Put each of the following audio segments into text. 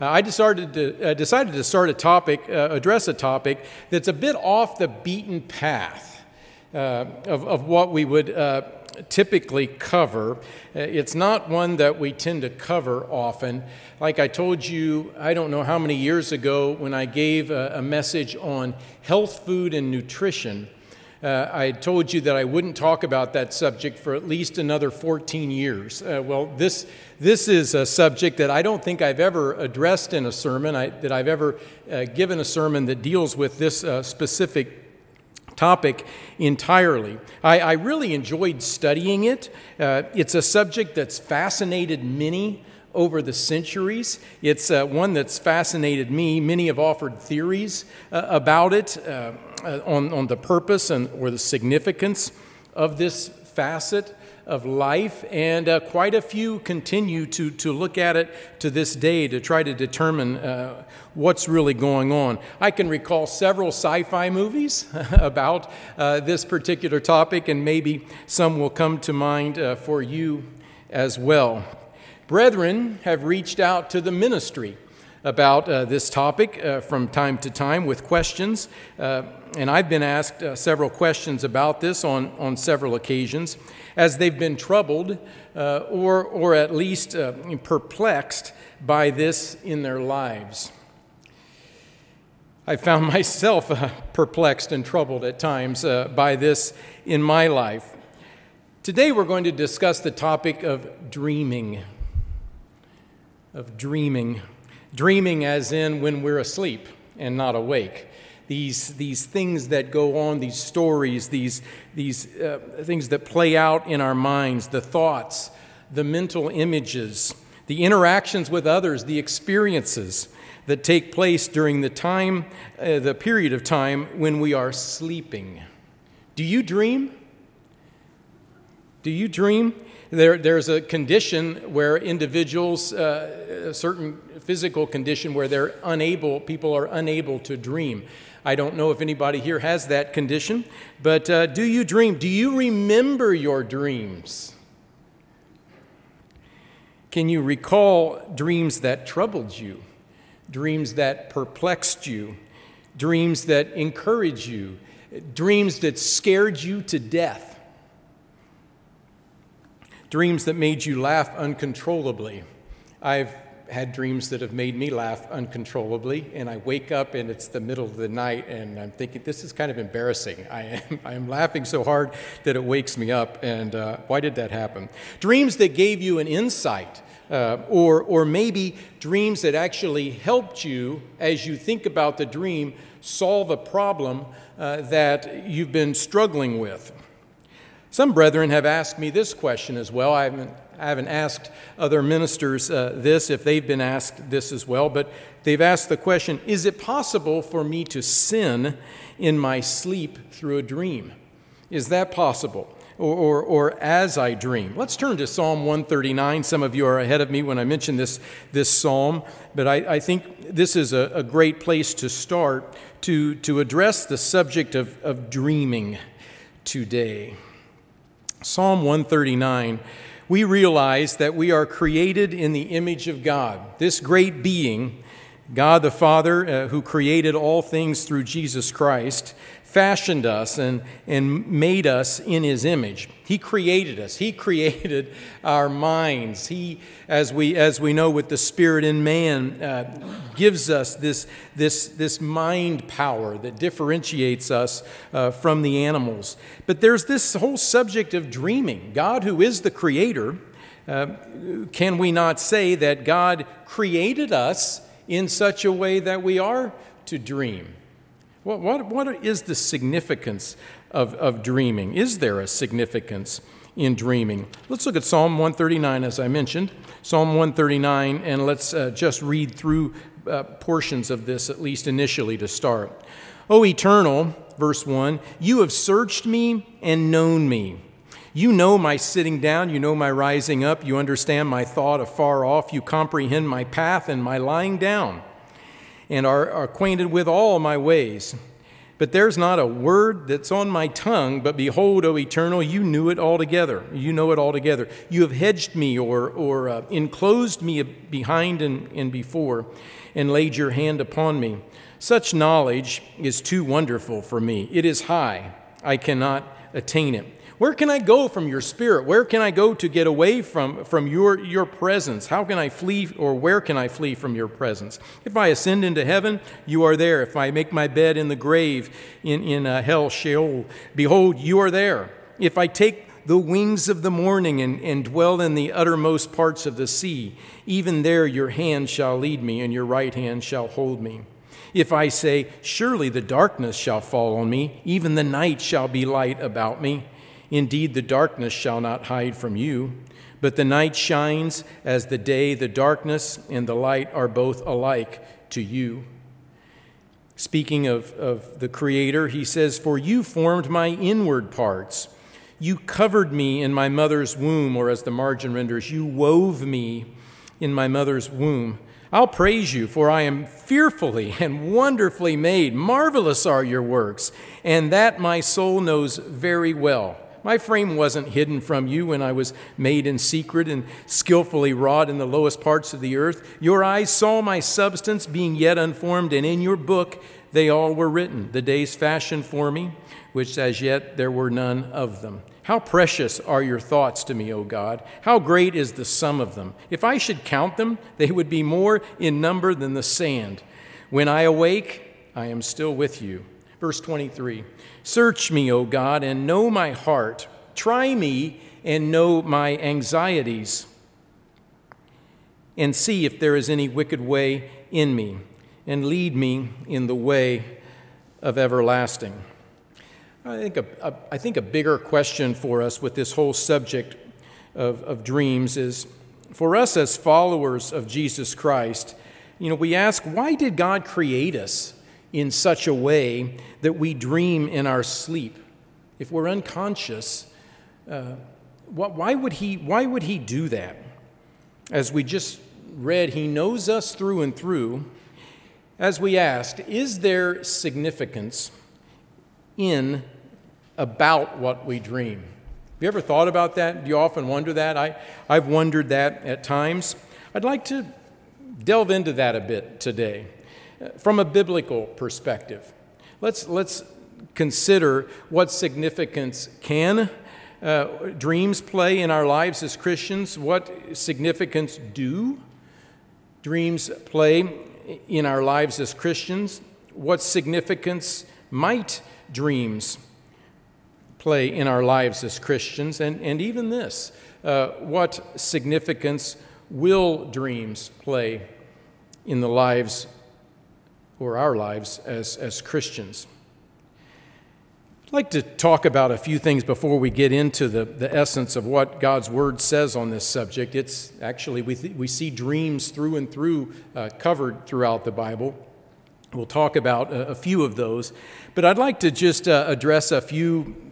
Uh, I decided to, uh, decided to start a topic, uh, address a topic that's a bit off the beaten path uh, of, of what we would uh, typically cover. Uh, it's not one that we tend to cover often. Like I told you, I don't know how many years ago when I gave a, a message on health food and nutrition. Uh, I told you that I wouldn't talk about that subject for at least another 14 years. Uh, well, this, this is a subject that I don't think I've ever addressed in a sermon, I, that I've ever uh, given a sermon that deals with this uh, specific topic entirely. I, I, really enjoyed studying it. Uh, it's a subject that's fascinated many over the centuries. It's uh, one that's fascinated me. Many have offered theories uh, about it, uh, on, on the purpose and or the significance of this facet of life, and uh, quite a few continue to, to look at it to this day to try to determine uh, what's really going on. I can recall several sci fi movies about uh, this particular topic, and maybe some will come to mind uh, for you as well. Brethren have reached out to the ministry about uh, this topic uh, from time to time with questions. Uh, and I've been asked uh, several questions about this on, on several occasions as they've been troubled uh, or, or at least uh, perplexed by this in their lives. I found myself perplexed and troubled at times by this in my life. Today we're going to discuss the topic of dreaming. Of dreaming. Dreaming, as in when we're asleep and not awake. These, these things that go on, these stories, these, these uh, things that play out in our minds, the thoughts, the mental images, the interactions with others, the experiences that take place during the time, uh, the period of time when we are sleeping. Do you dream? Do you dream? There, there's a condition where individuals, uh, a certain physical condition where they're unable, people are unable to dream. I don't know if anybody here has that condition, but uh, do you dream? Do you remember your dreams? Can you recall dreams that troubled you, dreams that perplexed you, dreams that encouraged you, dreams that scared you to death? Dreams that made you laugh uncontrollably. I've had dreams that have made me laugh uncontrollably, and I wake up and it's the middle of the night, and I'm thinking, this is kind of embarrassing. I am, I am laughing so hard that it wakes me up, and uh, why did that happen? Dreams that gave you an insight. Uh, or, or maybe dreams that actually helped you as you think about the dream solve a problem uh, that you've been struggling with. Some brethren have asked me this question as well. I haven't, I haven't asked other ministers uh, this, if they've been asked this as well, but they've asked the question Is it possible for me to sin in my sleep through a dream? Is that possible? Or, or, or, as I dream. Let's turn to Psalm 139. Some of you are ahead of me when I mention this, this psalm, but I, I think this is a, a, great place to start to, to address the subject of, of dreaming today. Psalm 139, we realize that we are created in the image of God. This great being, God the Father, uh, who created all things through Jesus Christ, fashioned us and, and made us in his image. He created us. He created our minds. He, as we, as we know with the Spirit in man, uh, gives us this, this, this mind power that differentiates us uh, from the animals. But there's this whole subject of dreaming. God, who is the creator, uh, can we not say that God created us in such a way that we are to dream? What, what, what is the significance of, of dreaming? Is there a significance in dreaming? Let's look at Psalm 139, as I mentioned. Psalm 139, and let's uh, just read through uh, portions of this, at least initially, to start. O eternal, verse 1, you have searched me and known me. You know my sitting down, you know my rising up, you understand my thought afar off, you comprehend my path and my lying down and are, acquainted with all my ways. But there's not a word that's on my tongue, but behold, O Eternal, you knew it altogether. You know it altogether. You have hedged me or, or uh, enclosed me behind and, and before, and laid your hand upon me. Such knowledge is too wonderful for me. It is high, I cannot attain it. Where can I go from your spirit? Where can I go to get away from, from your, your presence? How can I flee, or where can I flee from your presence? If I ascend into heaven, you are there. If I make my bed in the grave, in, in uh, hell, Sheol, behold, you are there. If I take the wings of the morning and, and dwell in the uttermost parts of the sea, even there your hand shall lead me, and your right hand shall hold me. If I say, Surely the darkness shall fall on me, even the night shall be light about me. Indeed, the darkness shall not hide from you, but the night shines as the day, the darkness and the light are both alike to you. Speaking of, of the Creator, he says, For you formed my inward parts. You covered me in my mother's womb, or as the margin renders, you wove me in my mother's womb. I'll praise you, for I am fearfully and wonderfully made. Marvelous are your works, and that my soul knows very well. My frame wasn't hidden from you when I was made in secret and skillfully wrought in the lowest parts of the earth. Your eyes saw my substance being yet unformed, and in your book they all were written, the days fashioned for me, which as yet there were none of them. How precious are your thoughts to me, O God! How great is the sum of them! If I should count them, they would be more in number than the sand. When I awake, I am still with you. Verse 23 Search me, O God, and know my heart. Try me and know my anxieties, and see if there is any wicked way in me, and lead me in the way of everlasting. I think a, a, I think a bigger question for us with this whole subject of, of dreams is for us as followers of Jesus Christ, you know, we ask, why did God create us? In such a way that we dream in our sleep. If we're unconscious, uh, why, would he, why would he do that? As we just read, he knows us through and through. As we asked, is there significance in about what we dream? Have you ever thought about that? Do you often wonder that? I, I've wondered that at times. I'd like to delve into that a bit today from a biblical perspective. Let's, let's consider what significance can uh, dreams play in our lives as Christians, what significance do dreams play in our lives as Christians, what significance might dreams play in our lives as Christians, and, and even this uh, what significance will dreams play in the lives or our lives as, as Christians. I'd like to talk about a few things before we get into the, the essence of what God's Word says on this subject. It's actually, we, we see dreams through and through uh, covered throughout the Bible. We'll talk about a, a few of those. But I'd like to just uh, address a few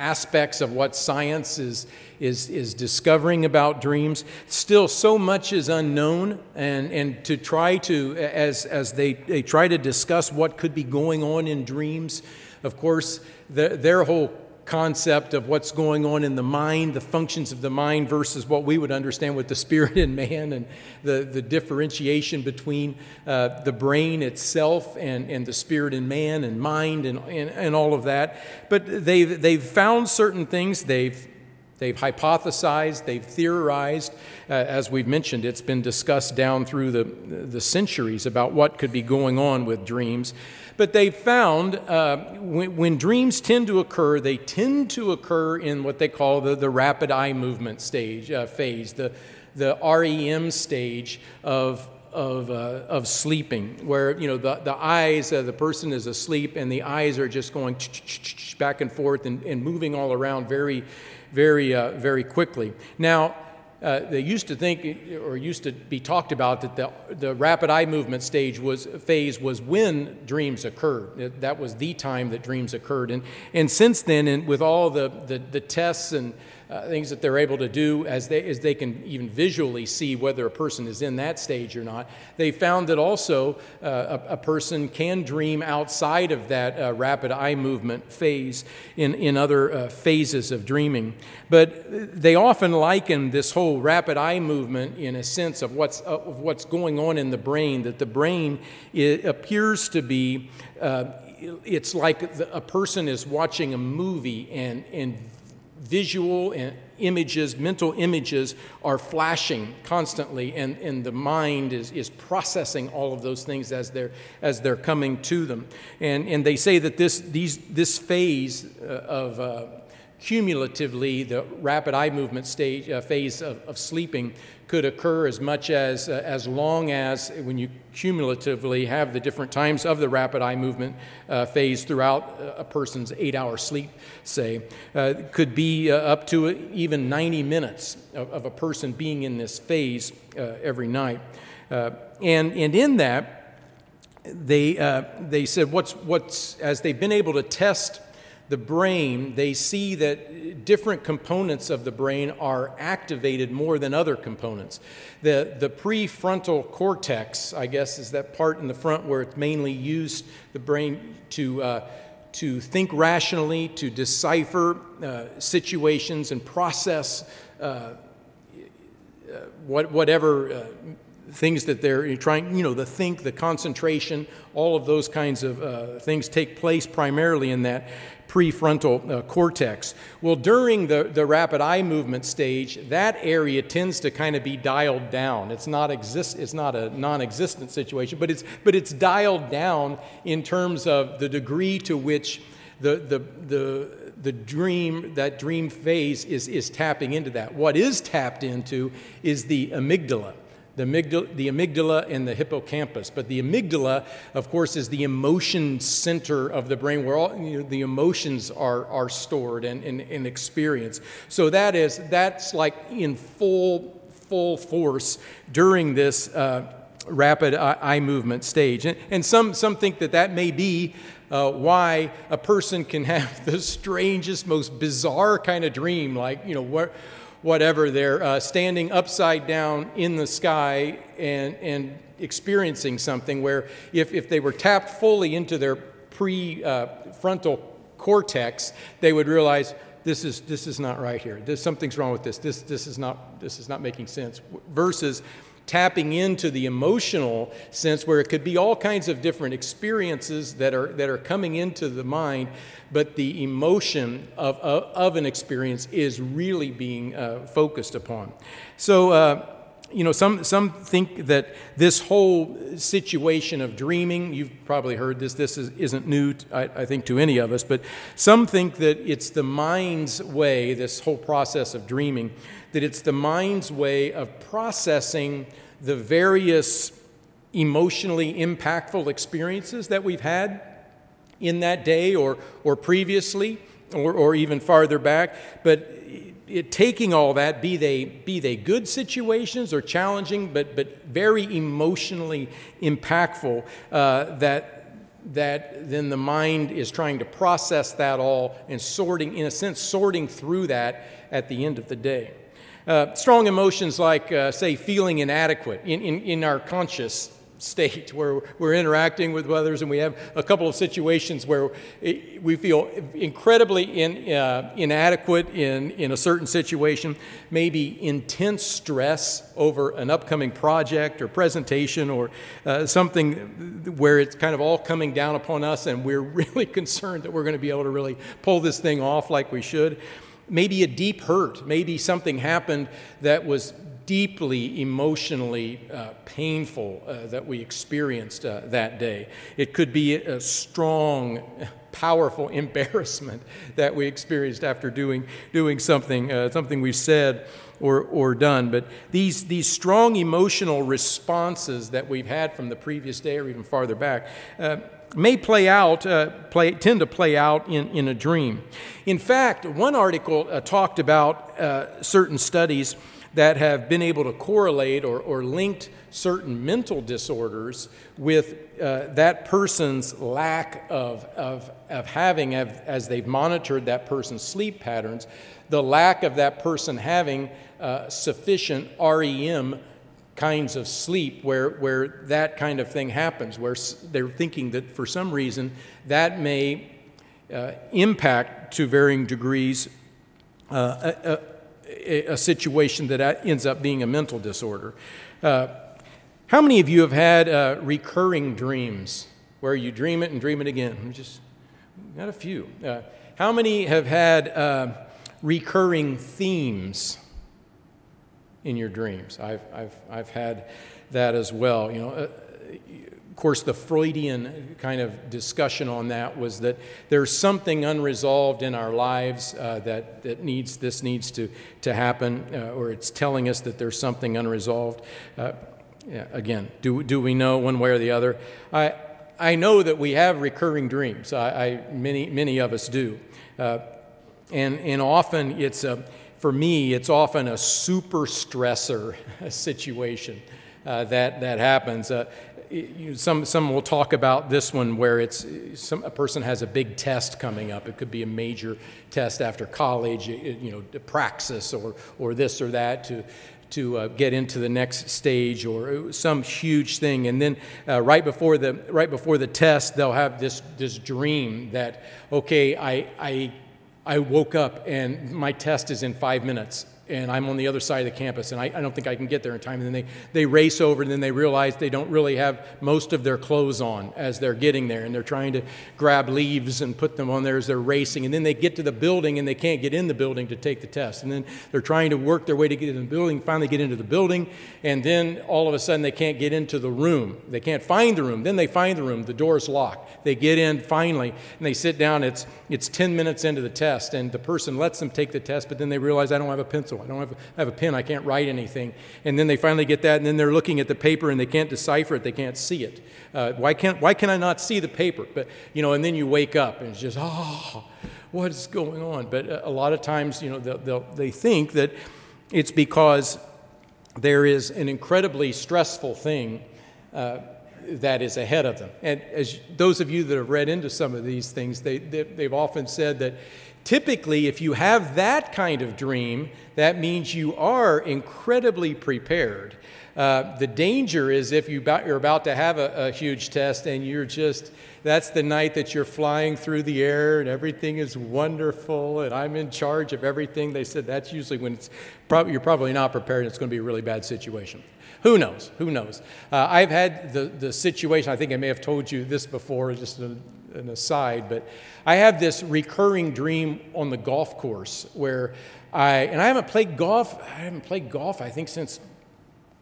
aspects of what science is, is, is discovering about dreams. Still, so much is unknown, and, and to try to, as, as they, they try to discuss what could be going on in dreams, of course, the, their whole concept of what's going on in the mind, the functions of the mind versus what we would understand with the spirit in man, and the, the differentiation between uh, the brain itself and, and the spirit in man and mind and, and, and all of that. But they've, they've found certain things, they've They've hypothesized, they've theorized. Uh, as we've mentioned, it's been discussed down through the, the centuries about what could be going on with dreams. But they've found uh, when, when, dreams tend to occur, they tend to occur in what they call the, the rapid eye movement stage, uh, phase, the, the REM stage of, of, uh, of sleeping, where you know the, the eyes, uh, the person is asleep, and the eyes are just going back and forth and, and moving all around very, very, uh, very quickly. Now, uh, they used to think, or used to be talked about, that the, the rapid eye movement stage was phase was when dreams occurred. That was the time that dreams occurred. And, and since then, and with all the, the, the tests and uh, things that they're able to do as they, as they can even visually see whether a person is in that stage or not. They found that also uh, a, a, person can dream outside of that uh, rapid eye movement phase in, in other uh, phases of dreaming. But they often liken this whole rapid eye movement in a sense of what's, uh, of what's going on in the brain, that the brain appears to be uh, it's like a person is watching a movie and, and visual images, mental images are flashing constantly, and, and the mind is, is processing all of those things as they're, as they're coming to them. And, and they say that this, these, this phase uh, of uh, cumulatively, the rapid eye movement stage, uh, phase of, of sleeping could occur as much as, uh, as long as when you cumulatively have the different times of the rapid eye movement uh, phase throughout a person's eight hour sleep, say, uh, could be uh, up to even 90 minutes of, of, a person being in this phase uh, every night. Uh, and, and in that, they, they said, what's, what's, as they've been able to test the brain, they see that different components of the brain are activated more than other components. The, the prefrontal cortex, I guess, is that part in the front where it's mainly used, the brain, to, uh, to think rationally, to decipher uh, situations and process uh, uh what, whatever uh, things that they're trying, you know, the think, the concentration, all of those kinds of uh, things take place primarily in that prefrontal uh, cortex. Well, during the, the rapid eye movement stage, that area tends to kind of be dialed down. It's not, exist, it's not a non existent situation, but it's, but it's dialed down in terms of the degree to which the, the, the, the dream, that dream phase is, is tapping into that. What is tapped into is the amygdala the amygdala, the amygdala and the hippocampus. But the amygdala, of course, is the emotion center of the brain where all you know, the emotions are, are stored and, and, and experienced. So that is, that's like in full, full force during this uh, rapid eye movement stage. And, and some, some think that that may be uh, why a person can have the strangest, most bizarre kind of dream, like, you know, what whatever, they're uh, standing upside down in the sky and, and experiencing something where if, if they were tapped fully into their prefrontal uh, cortex, they would realize this is, this is not right here. This, something's wrong with this. This, this, is not, this is not making sense. Versus tapping into the emotional sense where it could be all kinds of different experiences that are, that are coming into the mind, but the emotion of, of, of an experience is really being uh, focused upon. So, uh, you know, some, some think that this whole situation of dreaming, you've probably heard this, this is, isn't new, I, I, think, to any of us, but some think that it's the mind's way, this whole process of dreaming, that it's the mind's way of processing the various emotionally impactful experiences that we've had in that day or, or previously or, or even farther back. But it, taking all that, be they, be they good situations or challenging, but, but very emotionally impactful, uh, that that then the mind is trying to process that all and sorting, in a sense, sorting through that at the end of the day. Uh, strong emotions like, uh, say, feeling inadequate in, in, in our conscious state where we're interacting with others and we have a couple of situations where we feel incredibly in, uh, inadequate in, in a certain situation, maybe intense stress over an upcoming project or presentation or uh, something where it's kind of all coming down upon us and we're really concerned that we're going to be able to really pull this thing off like we should maybe a deep hurt, maybe something happened that was deeply emotionally uh, painful uh, that we experienced uh, that day. It could be a strong, powerful embarrassment that we experienced after doing, doing something, uh, something we've said or, or done. But these, these strong emotional responses that we've had from the previous day or even farther back uh, may play out, uh, play, tend to play out in, in a dream. In fact, one article uh, talked about uh, certain studies that have been able to correlate or, or linked certain mental disorders with uh, that person's lack of, of, of having, as they've monitored that person's sleep patterns, the lack of that person having uh, sufficient REM kinds of sleep where, where that kind of thing happens, where they're thinking that for some reason that may uh, impact to varying degrees uh, a, a, a, situation that ends up being a mental disorder. Uh, how many of you have had uh, recurring dreams where you dream it and dream it again? Just got a few. Uh, how many have had uh, recurring themes in your dreams? I've, I've, I've had that as well. You know, uh, of course, the Freudian kind of discussion on that was that there's something unresolved in our lives uh, that, that needs this needs to, to happen, uh, or it's telling us that there's something unresolved. Uh, yeah, again, do, do we know one way or the other? I, I know that we have recurring dreams. I, I many, many of us do. Uh, and, and often it's a, for me, it's often a super stressor situation uh, that, that happens. Uh, you, some, some will talk about this one where it's some, a person has a big test coming up. It could be a major test after college, you know, praxis or, or this or that to, to uh, get into the next stage or some huge thing. And then uh, right, before the, right before the test, they'll have this, this dream that, okay, I, I, I woke up and my test is in five minutes and I'm on the other side of the campus, and I, I, don't think I can get there in time. And then they, they race over, and then they realize they don't really have most of their clothes on as they're getting there, and they're trying to grab leaves and put them on there as they're racing. And then they get to the building, and they can't get in the building to take the test. And then they're trying to work their way to get in the building, finally get into the building, and then all of a sudden they can't get into the room. They can't find the room. Then they find the room, the door's locked. They get in finally, and they sit down. It's, it's 10 minutes into the test, and the person lets them take the test, but then they realize, I don't have a pencil. I don't have, have a pen. I can't write anything. And then they finally get that, and then they're looking at the paper and they can't decipher it. They can't see it. Uh, why, can't, why can I not see the paper? But, you know, and then you wake up and it's just, oh, what is going on? But uh, a lot of times, you know, they'll, they'll, they think that it's because there is an incredibly stressful thing. Uh, that is ahead of them. And as those of you that have read into some of these things, they, they, have often said that Typically, if you have that kind of dream, that means you are incredibly prepared. Uh, the danger is if you are about to have a, a, huge test and you're just, that's the night that you're flying through the air and everything is wonderful and I'm in charge of everything. They said that's usually when it's probably, you're probably not prepared and it's going to be a really bad situation. Who knows? Who knows? Uh, I've had the, the situation, I think I may have told you this before, just an, an aside, but I have this recurring dream on the golf course where I, and I haven't played golf, I haven't played golf, I think, since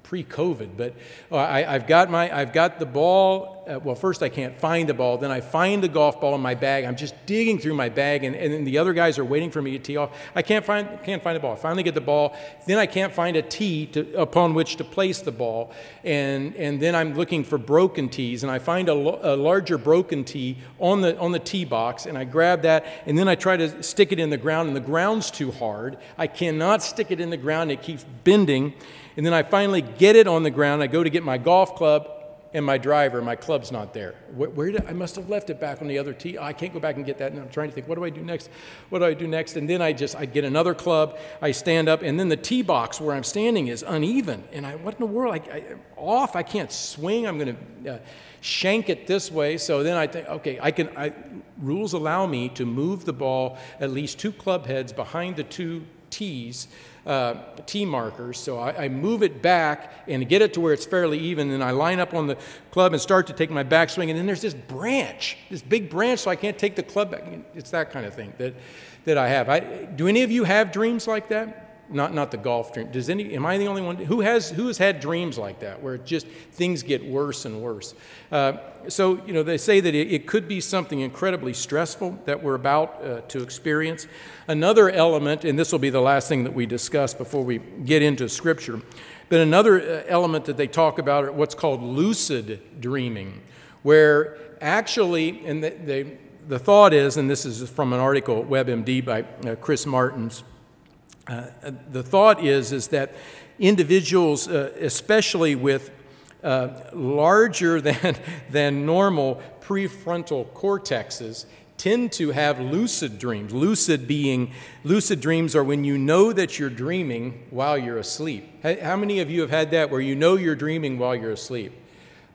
pre-COVID, but uh, I, have got my, I've got the ball. Uh, well, first I can't find the ball. Then I find the golf ball in my bag. I'm just digging through my bag, and, and then the other guys are waiting for me to tee off. I can't find, can't find the ball. I finally get the ball. Then I can't find a tee to, upon which to place the ball, and and then I'm looking for broken tees, and I find a, a larger broken tee on the on the tee box, and I grab that, and then I try to stick it in the ground, and the ground's too hard. I cannot stick it in the ground. It keeps bending. And then I finally get it on the ground. I go to get my golf club and my driver. My club's not there. Where, where did I must have left it back on the other tee? I can't go back and get that. And I'm trying to think, what do I do next? What do I do next? And then I just I get another club. I stand up, and then the tee box where I'm standing is uneven. And I, what in the world? I, I off. I can't swing. I'm going to. Uh, shank it this way. So then I think, okay, I can. I, rules allow me to move the ball at least two club heads behind the two tees uh, tee markers. So I, I, move it back and get it to where it's fairly even. And I line up on the club and start to take my backswing. And then there's this branch, this big branch, so I can't take the club back. It's that kind of thing that, that I have. I, do any of you have dreams like that? Not not the golf dream. Does any? Am I the only one who has who has had dreams like that where it just things get worse and worse? Uh, so you know they say that it, it, could be something incredibly stressful that we're about uh, to experience. Another element, and this will be the last thing that we discuss before we get into Scripture, but another uh, element that they talk about are what's called lucid dreaming, where actually, and they, they the thought is, and this is from an article WebMD by uh, Chris Martens Uh, the thought is, is that individuals, uh, especially with uh, larger than, than normal prefrontal cortexes, tend to have lucid dreams. Lucid being, lucid dreams are when you know that you're dreaming while you're asleep. How many of you have had that where you know you're dreaming while you're asleep?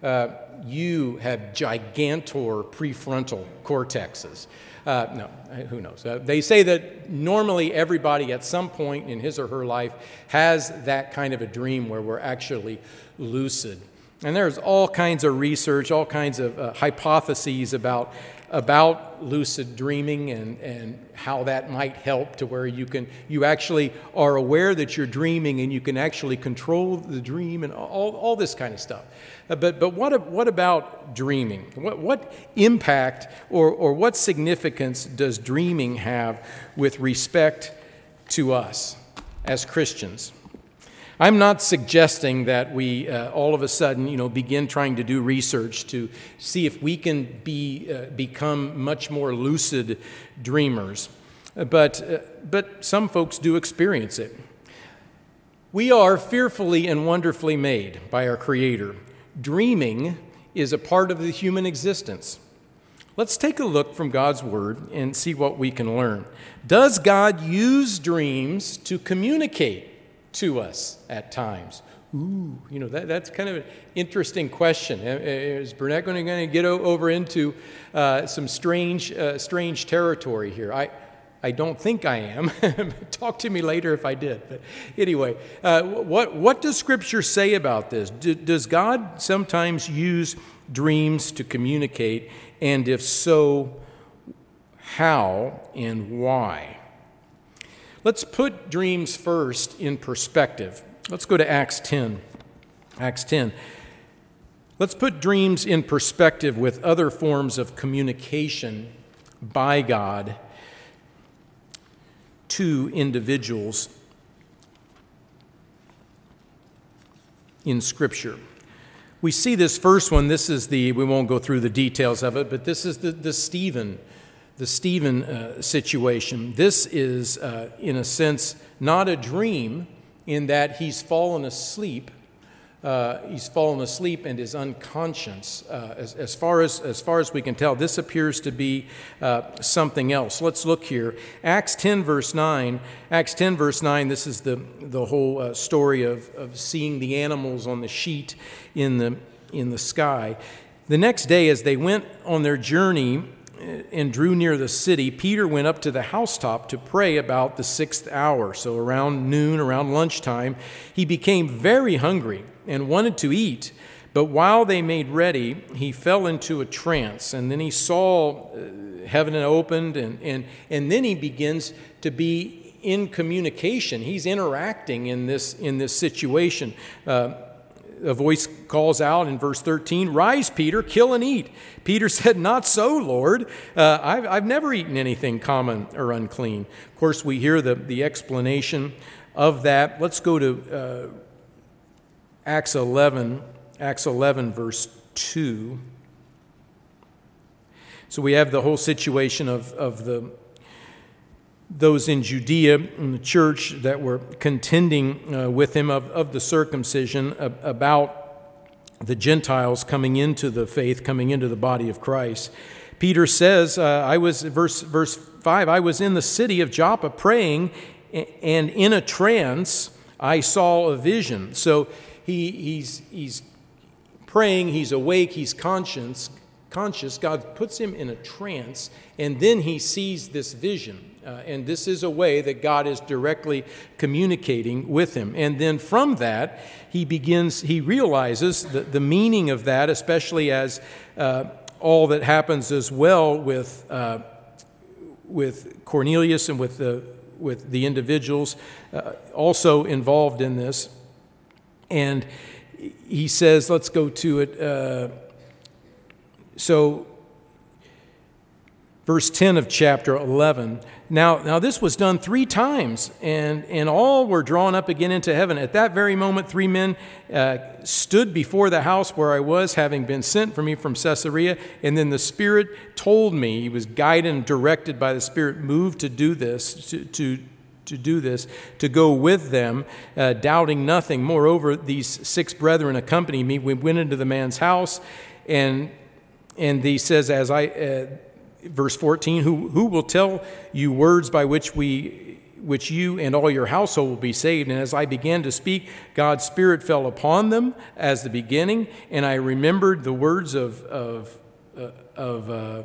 Uh, you have gigantor prefrontal cortexes. Uh, no, who knows? Uh, they say that normally everybody at some point in his or her life has that kind of a dream where we're actually lucid. And there's all kinds of research, all kinds of uh, hypotheses about about lucid dreaming and, and how that might help to where you can you actually are aware that you're dreaming and you can actually control the dream and all, all this kind of stuff. Uh, but, but what, what about dreaming? What, what impact or, or what significance does dreaming have with respect to us as christians I'm not suggesting that we uh, all of a sudden, you know, begin trying to do research to see if we can be, uh, become much more lucid dreamers. But, uh, but some folks do experience it. We are fearfully and wonderfully made by our Creator. Dreaming is a part of the human existence. Let's take a look from God's Word and see what we can learn. Does God use dreams to communicate? To us at times? Ooh, you know, that, that's kind of an interesting question. Is Burnett going to get over into uh, some strange, uh, strange territory here? I, I don't think I am. Talk to me later if I did. But anyway, uh, what, what does Scripture say about this? D- does God sometimes use dreams to communicate? And if so, how and why? Let's put dreams first in perspective. Let's go to Acts 10. Acts 10. Let's put dreams in perspective with other forms of communication by God to individuals in Scripture. We see this first one. This is the, we won't go through the details of it, but this is the, the Stephen the Stephen uh, situation. This is, uh, in a sense, not a dream in that he's fallen asleep. Uh, he's fallen asleep and is unconscious. Uh, as, as, far as, as far as we can tell, this appears to be uh, something else. Let's look here. Acts 10, verse 9. Acts 10, verse 9, this is the, the whole uh, story of, of seeing the animals on the sheet in the, in the sky. The next day, as they went on their journey, and drew near the city, Peter went up to the housetop to pray about the sixth hour. So around noon, around lunchtime, he became very hungry and wanted to eat. But while they made ready, he fell into a trance. And then he saw uh, heaven opened, and, and, and then he begins to be in communication. He's interacting in this, in this situation. Uh, a voice calls out in verse 13, Rise, Peter, kill and eat. Peter said, Not so, Lord. Uh, I've, I've never eaten anything common or unclean. Of course, we hear the, the explanation of that. Let's go to uh, Acts 11, Acts 11, verse 2. So we have the whole situation of, of the those in Judea in the church that were contending uh, with him of, of the circumcision about the Gentiles coming into the faith, coming into the body of Christ. Peter says, uh, I was, verse, verse 5, I was in the city of Joppa praying, and in a trance I saw a vision. So he, he's, he's praying, he's awake, he's conscious, conscious. God puts him in a trance, and then he sees this vision. Uh, and this is a way that God is directly communicating with him. And then from that, he begins, he realizes the, the meaning of that, especially as uh, all that happens as well with, uh, with Cornelius and with the, with the individuals uh, also involved in this. And he says, let's go to it. Uh, so, verse 10 of chapter 11 now, now this was done three times, and, and all were drawn up again into heaven. At that very moment, three men uh, stood before the house where I was, having been sent for me from Caesarea. And then the Spirit told me, he was guided and directed by the Spirit, moved to do this, to, to, to do this, to go with them, uh, doubting nothing. Moreover, these six brethren accompanied me. We went into the man's house, and and he says, as I, uh, verse 14, who, who will tell you words by which we which you and all your household will be saved. And as I began to speak, God's Spirit fell upon them as the beginning, and I remembered the words of, of, uh, of uh,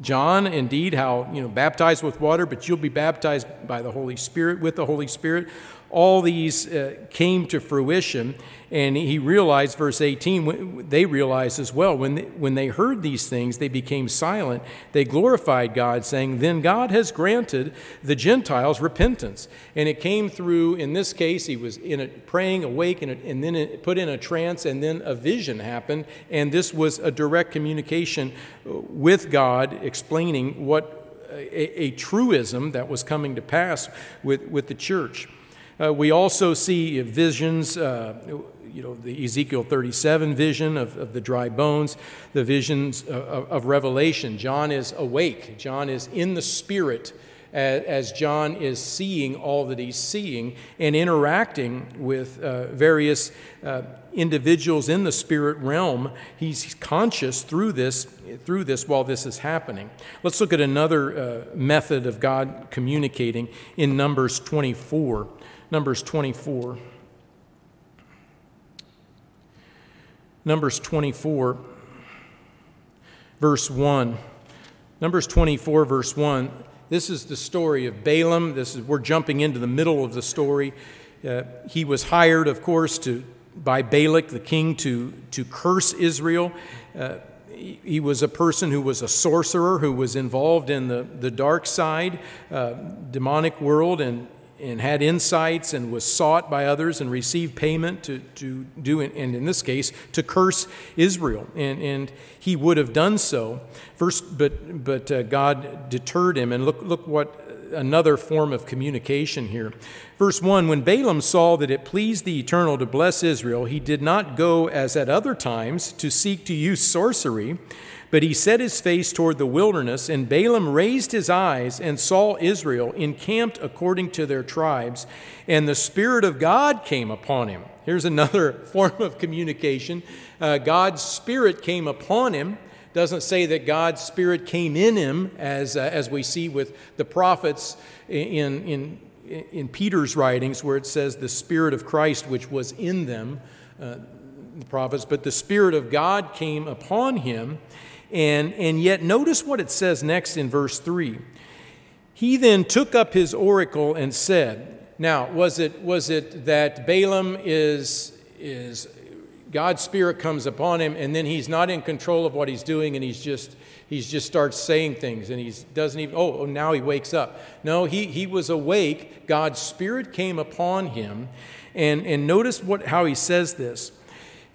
John, indeed, how, you know, baptized with water, but you'll be baptized by the Holy Spirit, with the Holy Spirit. All these uh, came to fruition, and he realized, verse 18, they realized as well, when they, when they heard these things, they became silent. They glorified God, saying, Then God has granted the Gentiles repentance. And it came through, in this case, he was in a, praying, awake, and, and then it put in a trance, and then a vision happened. And this was a direct communication with God, explaining what a, a truism that was coming to pass with, with the church. Uh, we also see visions, uh, you know, the Ezekiel 37 vision of, of the dry bones, the visions of, of, Revelation. John is awake, John is in the Spirit as, as John is seeing all that he's seeing and interacting with uh, various uh, individuals in the spirit realm. He's conscious through this, through this while this is happening. Let's look at another uh, method of God communicating in Numbers 24. Numbers 24. Numbers 24, verse 1. Numbers 24, verse 1. This is the story of Balaam. This is, we're jumping into the middle of the story. Uh, he was hired, of course, to, by Balak, the king, to, to curse Israel. Uh, he, he was a person who was a sorcerer, who was involved in the, the dark side, uh, demonic world, and, and had insights and was sought by others and received payment to, to do, and in this case, to curse Israel. And, and he would have done so. First, but, but uh, God deterred him. And look, look what another form of communication here. Verse 1 When Balaam saw that it pleased the Eternal to bless Israel, he did not go as at other times to seek to use sorcery but he set his face toward the wilderness, and Balaam raised his eyes and saw Israel encamped according to their tribes, and the Spirit of God came upon him. Here's another form of communication. Uh, God's Spirit came upon him. Doesn't say that God's Spirit came in him, as, uh, as we see with the prophets in, in, in Peter's writings, where it says the Spirit of Christ which was in them, uh, the prophets, but the Spirit of God came upon him and, and yet, notice what it says next in verse 3. He then took up his oracle and said, Now, was it, was it that Balaam is, is God's Spirit comes upon him and then he's not in control of what he's doing and he's just, he's just starts saying things and he doesn't even, oh, oh, now he wakes up. No, he, he was awake. God's Spirit came upon him. And, and notice what, how he says this.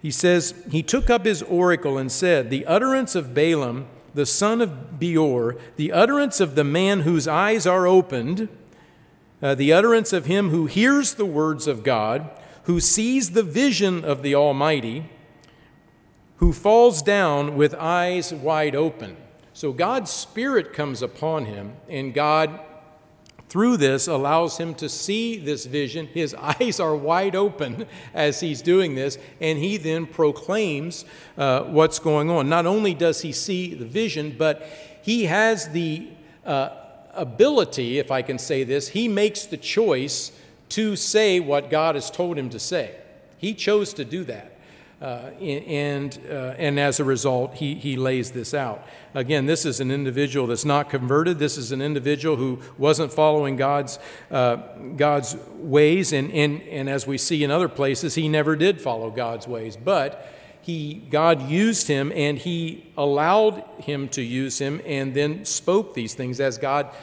He says, He took up his oracle and said, The utterance of Balaam, the son of Beor, the utterance of the man whose eyes are opened, uh, the utterance of him who hears the words of God, who sees the vision of the Almighty, who falls down with eyes wide open. So God's Spirit comes upon him, and God through this allows him to see this vision. His eyes are wide open as he's doing this, and he then proclaims uh, what's going on. Not only does he see the vision, but he has the uh, ability, if I can say this, he makes the choice to say what God has told him to say. He chose to do that. Uh, and, uh, and as a result, he, he lays this out. Again, this is an individual that's not converted. This is an individual who wasn't following God's, uh, God's ways. And, and, and as we see in other places, he never did follow God's ways. But he, God used him and he allowed him to use him and then spoke these things as God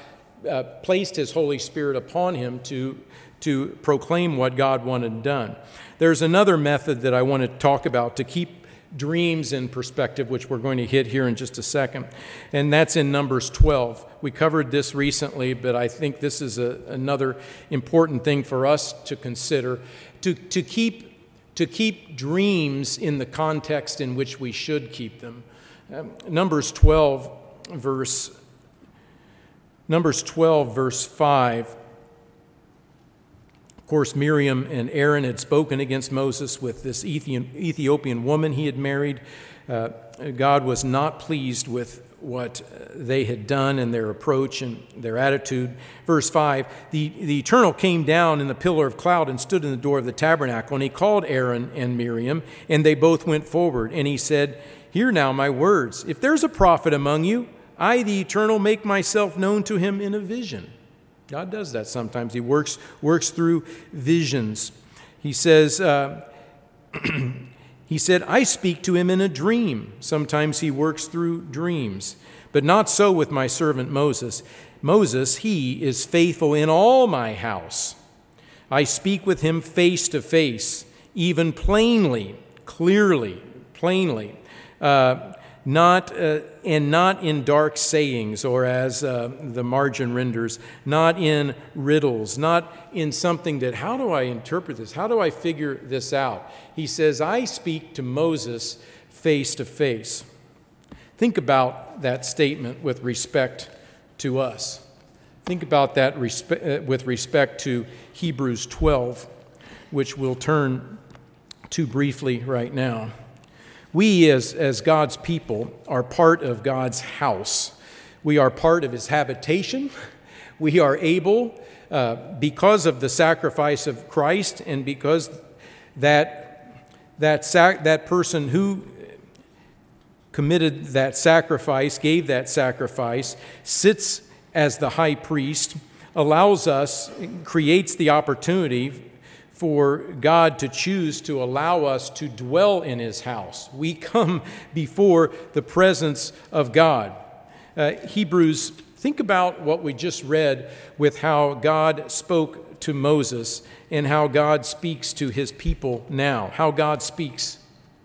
uh, placed his Holy Spirit upon him to, to proclaim what God wanted done. There's another method that I want to talk about to keep dreams in perspective, which we're going to hit here in just a second, and that's in Numbers 12. We covered this recently, but I think this is a, another important thing for us to consider to, to, keep, to keep dreams in the context in which we should keep them. Um, Numbers 12, verse Numbers 12, verse 5 course, Miriam and Aaron had spoken against Moses with this Ethiopian woman he had married. Uh, God was not pleased with what they had done and their approach and their attitude. Verse 5 the, the Eternal came down in the pillar of cloud and stood in the door of the tabernacle, and he called Aaron and Miriam, and they both went forward. And he said, Hear now my words. If there's a prophet among you, I, the Eternal, make myself known to him in a vision. God does that sometimes. He works, works through visions. He says, uh, He said, I speak to him in a dream. Sometimes he works through dreams. But not so with my servant Moses. Moses, he is faithful in all my house. I speak with him face to face, even plainly, clearly, plainly. Uh, not, uh, and not in dark sayings, or as uh, the margin renders, not in riddles, not in something that, how do I interpret this? How do I figure this out? He says, I speak to Moses face to face. Think about that statement with respect to us. Think about that respe- uh, with respect to Hebrews 12, which we'll turn to briefly right now. We, as, as God's people, are part of God's house. We are part of His habitation. We are able, uh, because of the sacrifice of Christ and because that, that, sac- that person who committed that sacrifice, gave that sacrifice, sits as the high priest, allows us, creates the opportunity for God to choose to allow us to dwell in His house. We come before the presence of God. Uh, Hebrews, think about what we just read with how God spoke to Moses and how God speaks to His people now, how God speaks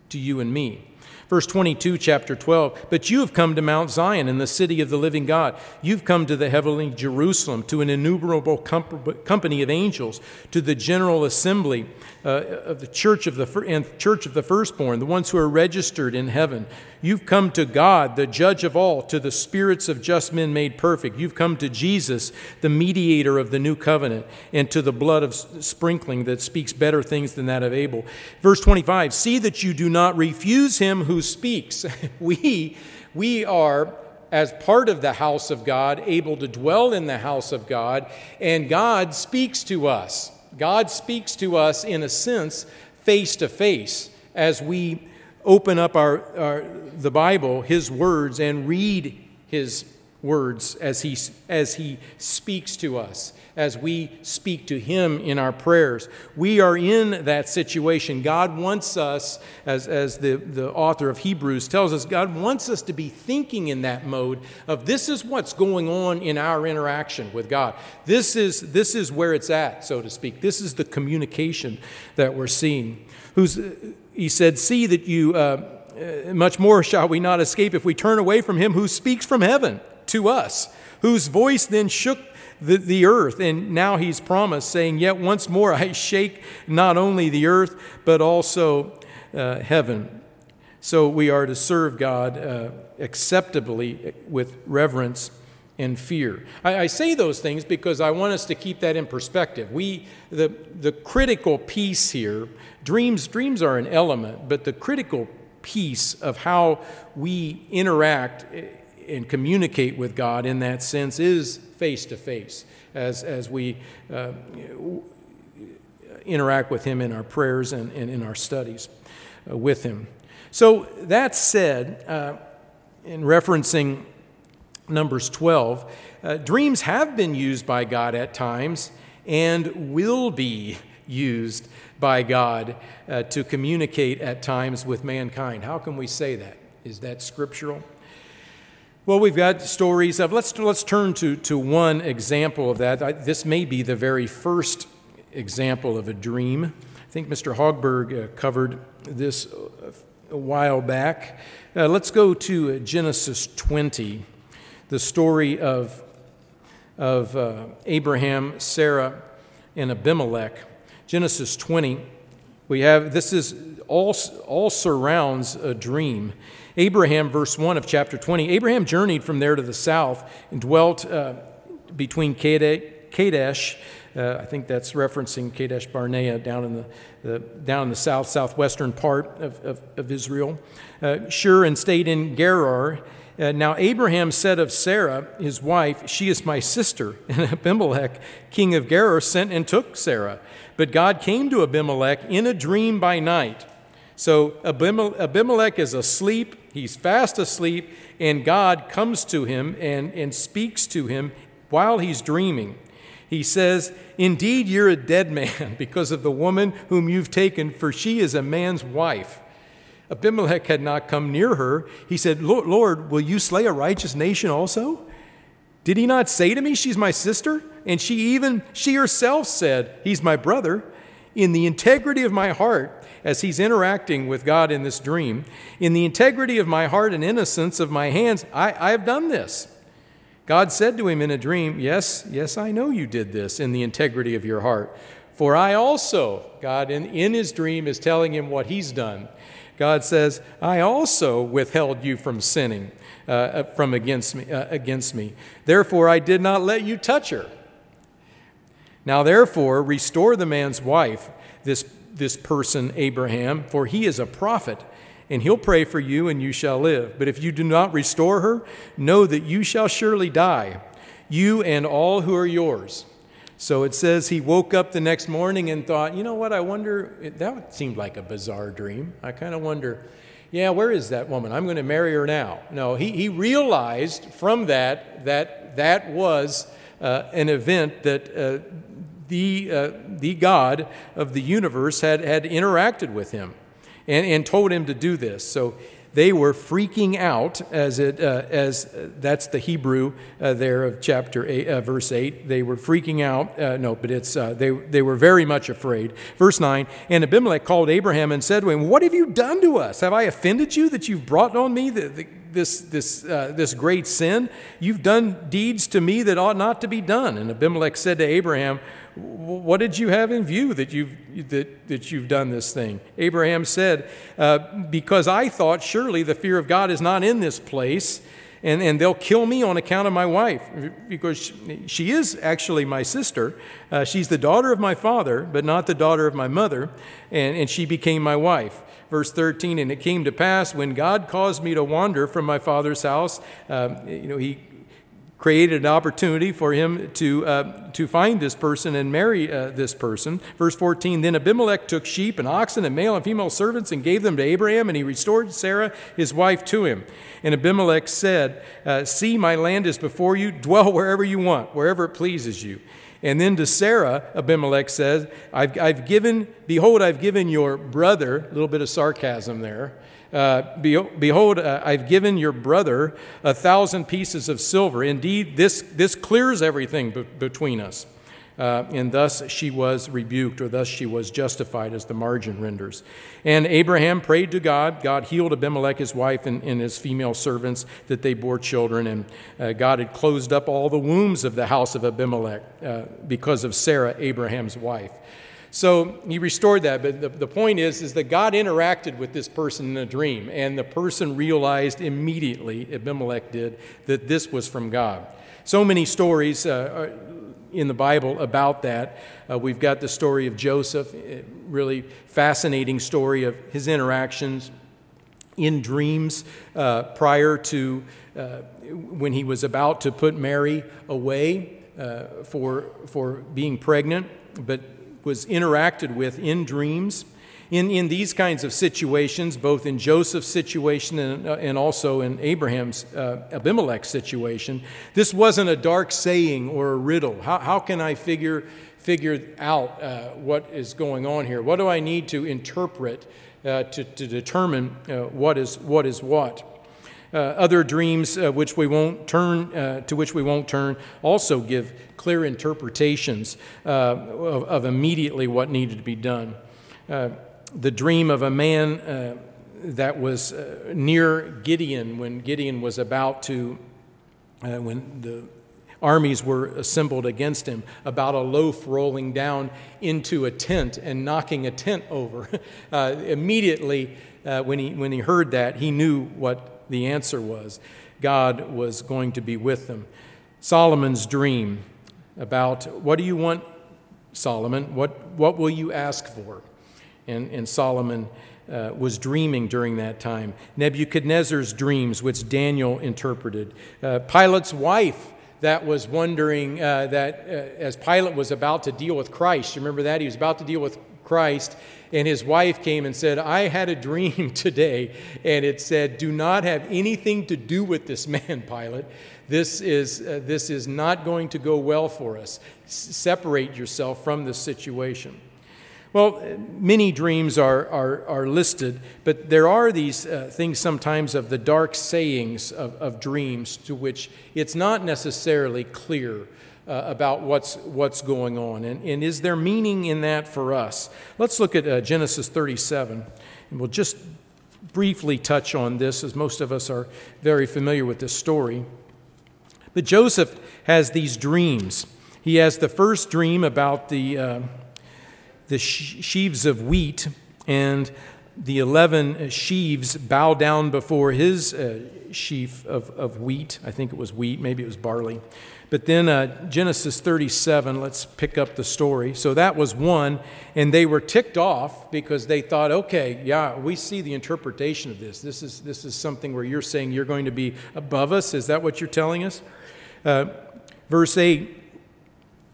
to you and me. Verse 22, chapter 12. But you have come to Mount Zion in the city of the living God. You've come to the heavenly Jerusalem, to an innumerable company of angels, to the general assembly uh, of the church of the, and church of the firstborn, the ones who are registered in heaven. You've come to God, the judge of all, to the spirits of just men made perfect. You've come to Jesus, the mediator of the new covenant, and to the blood of sprinkling that speaks better things than that of Abel. Verse 25 See that you do not refuse him who speaks. we, we are as part of the house of God, able to dwell in the house of God, and God speaks to us. God speaks to us, in a sense, face to face as we open up our, our, the Bible, His words, and read His words as he, as he speaks to us, as we speak to Him in our prayers. We are in that situation. God wants us, as, as the, the author of Hebrews tells us, God wants us to be thinking in that mode of this is what's going on in our interaction with God. This is, this is where it's at, so to speak. This is the communication that we're seeing. Who's he said, See that you, uh, uh, much more shall we not escape if we turn away from him who speaks from heaven to us, whose voice then shook the, the earth. And now he's promised, saying, Yet once more I shake not only the earth, but also uh, heaven. So we are to serve God uh, acceptably with reverence and fear. I, I, say those things because I want us to keep that in perspective. We, the, the critical piece here, dreams, dreams are an element, but the critical piece of how we interact and communicate with God in that sense is face to face as, as we uh, interact with Him in our prayers and, and in our studies uh, with Him. So, that said, uh, in referencing Numbers 12. Uh, dreams have been used by God at times and will be used by God uh, to communicate at times with mankind. How can we say that? Is that scriptural? Well, we've got stories of, let's, let's turn to, to one example of that. I, this may be the very first example of a dream. I think Mr. Hogberg uh, covered this a while back. Uh, let's go to Genesis 20 the story of, of uh, Abraham, Sarah, and Abimelech. Genesis 20, we have this is all, all surrounds a dream. Abraham, verse 1 of chapter 20, Abraham journeyed from there to the south and dwelt uh, between Kadesh. Uh, I think that's referencing Kadesh Barnea down in the, the down in the south southwestern part of, of, of Israel. Uh, Shur and stayed in Gerar. Uh, now Abraham said of Sarah, his wife, She is my sister. And Abimelech, king of Gerar, sent and took Sarah. But God came to Abimelech in a dream by night. So Abimelech is asleep, he's fast asleep, and God comes to him and, and speaks to him while he's dreaming. He says, Indeed, you're a dead man because of the woman whom you've taken, for she is a man's wife. Abimelech had not come near her. He said, Lord, will you slay a righteous nation also? Did he not say to me, She's my sister? And she even, she herself said, He's my brother. In the integrity of my heart, as he's interacting with God in this dream, in the integrity of my heart and innocence of my hands, I, I have done this. God said to him in a dream, Yes, yes, I know you did this in the integrity of your heart. For I also, God in, in his dream is telling him what he's done. God says, I also withheld you from sinning uh, uh, from against me, uh, against me. Therefore, I did not let you touch her. Now, therefore, restore the man's wife, this, this person, Abraham, for he is a prophet, and he'll pray for you, and you shall live. But if you do not restore her, know that you shall surely die, you and all who are yours. So it says he woke up the next morning and thought, you know what, I wonder, that seemed like a bizarre dream. I kind of wonder, yeah, where is that woman? I'm going to marry her now. No, he, he realized from that that that was uh, an event that uh, the, uh, the God of the universe had, had interacted with him and, and told him to do this. So they were freaking out as it uh, as uh, that's the Hebrew uh, there of chapter eight, uh, verse eight. They were freaking out. Uh, no, but it's they they were very much afraid. Verse nine. And Abimelech called Abraham and said to him, "What have you done to us? Have I offended you that you've brought on me the, the this, this, this great sin? You've done deeds to me that ought not to be done. And Abimelech said to Abraham, what did you have in view that you've, that, that you've done this thing? Abraham said, uh, Because I thought surely the fear of God is not in this place, and, and they'll kill me on account of my wife, because she is actually my sister. Uh, she's the daughter of my father, but not the daughter of my mother, and, and she became my wife. Verse 13, and it came to pass when God caused me to wander from my father's house, um, you know, he created an opportunity for him to, uh, to find this person and marry uh, this person. Verse 14 Then Abimelech took sheep and oxen and male and female servants and gave them to Abraham, and he restored Sarah, his wife, to him. And Abimelech said, uh, See, my land is before you, dwell wherever you want, wherever it pleases you. And then to Sarah, Abimelech says, I've, I've given, behold, I've given your brother, a little bit of sarcasm there, uh, Behold, uh, I've given your brother a thousand pieces of silver. Indeed, this, this clears everything between us. Uh, and thus she was rebuked, or thus she was justified, as the margin renders. And Abraham prayed to God. God healed Abimelech, his wife, and, and his female servants, that they bore children. And uh, God had closed up all the wombs of the house of Abimelech uh, because of Sarah, Abraham's wife. So he restored that. But the, the point is, is that God interacted with this person in a dream, and the person realized immediately, Abimelech did, that this was from God. So many stories uh, in the Bible about that. Uh, we've got the story of Joseph, really fascinating story of his interactions in dreams uh, prior to uh, when he was about to put Mary away uh, for, for being pregnant. But was interacted with in dreams. In, in these kinds of situations, both in Joseph's situation and, uh, and also in Abraham's, uh, situation, this wasn't a dark saying or a riddle. How, how can I figure, figure out uh, what is going on here? What do I need to interpret uh, to, to determine uh, what, is, what is what? Uh, other dreams uh, which we won't turn uh, to which we won't turn also give clear interpretations of, of, immediately what needed to be done. The dream of a man that was near Gideon when Gideon was about to when the armies were assembled against him, about a loaf rolling down into a tent and knocking a tent over. Uh, immediately, uh, when, he, when he heard that, he knew what the answer was God was going to be with them. Solomon's dream. about what do you want, Solomon? What, what will you ask for? And, and Solomon uh, was dreaming during that time. Nebuchadnezzar's dreams, which Daniel interpreted. Uh, Pilate's wife that was wondering uh, that uh, as Pilate was about to deal with Christ, you remember that? He was about to deal with Christ, and his wife came and said, I had a dream today, and it said, Do not have anything to do with this man, Pilate. This is, uh, this is not going to go well for us. S- separate yourself from this situation. Well, many dreams are, are, are listed, but there are these uh, things sometimes of the dark sayings of, of dreams to which it's not necessarily clear uh, about what's, what's going on. And, and is there meaning in that for us? Let's look at uh, Genesis 37, and we'll just briefly touch on this, as most of us are very familiar with this story. But Joseph has these dreams. He has the first dream about the, uh, the sheaves of wheat, and the 11 sheaves bow down before his uh, sheaf of, of wheat. I think it was wheat, maybe it was barley. But then uh, Genesis 37, let's pick up the story. So that was one, and they were ticked off because they thought, okay, yeah, we see the interpretation of this. This is, this is something where you're saying you're going to be above us. Is that what you're telling us? Uh, verse 8,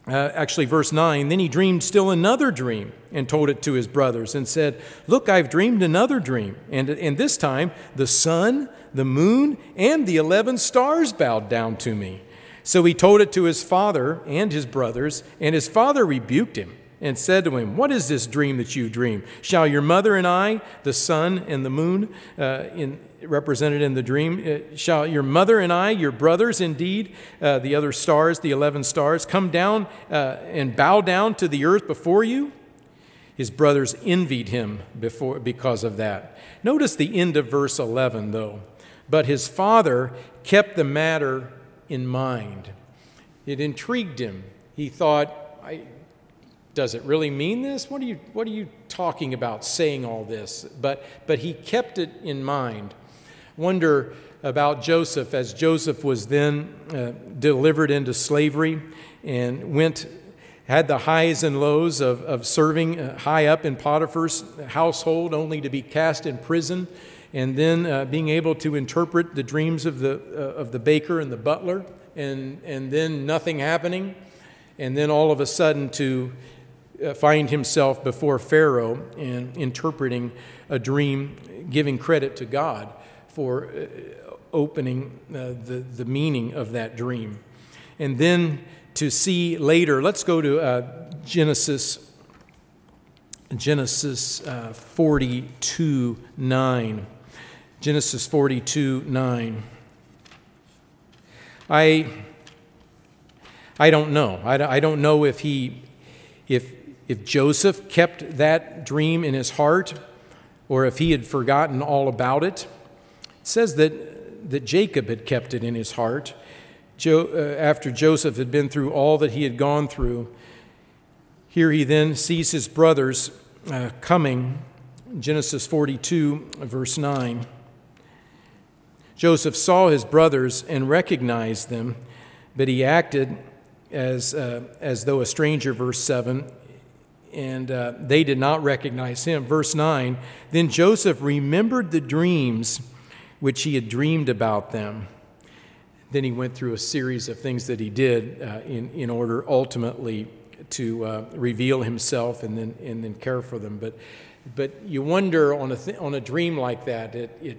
uh, actually, verse 9, then he dreamed still another dream and told it to his brothers and said, Look, I've dreamed another dream. And, and this time the sun, the moon, and the 11 stars bowed down to me. So he told it to his father and his brothers, and his father rebuked him and said to him, What is this dream that you dream? Shall your mother and I, the sun and the moon, uh, in, represented in the dream, uh, shall your mother and I, your brothers indeed, uh, the other stars, the 11 stars, come down uh, and bow down to the earth before you? His brothers envied him before, because of that. Notice the end of verse 11, though. But his father kept the matter in mind. It intrigued him. He thought, does it really mean this? What are you, what are you talking about saying all this? But, but he kept it in mind. Wonder about Joseph as Joseph was then uh, delivered into slavery and went had the highs and lows of, of serving uh, high up in Potiphar's household only to be cast in prison and then uh, being able to interpret the dreams of the, uh, of the baker and the butler, and, and then nothing happening, and then all of a sudden to uh, find himself before Pharaoh and interpreting a dream, giving credit to God for uh, opening uh, the, the meaning of that dream. And then to see later, let's go to uh, Genesis. Genesis 42 9. Genesis 42 9. I, I don't know. I, I don't know if he, if, if Joseph kept that dream in his heart or if he had forgotten all about it. It says that, that Jacob had kept it in his heart. Jo, uh, after Joseph had been through all that he had gone through, here he then sees his brothers uh, coming. Genesis 42, verse 9. Joseph saw his brothers and recognized them, but he acted as, uh, as though a stranger, verse 7, and uh, they did not recognize him. Verse 9 Then Joseph remembered the dreams which he had dreamed about them. Then he went through a series of things that he did uh, in, in order ultimately to uh, reveal himself and then, and then care for them. But, but you wonder on a, th- on a dream like that, it, it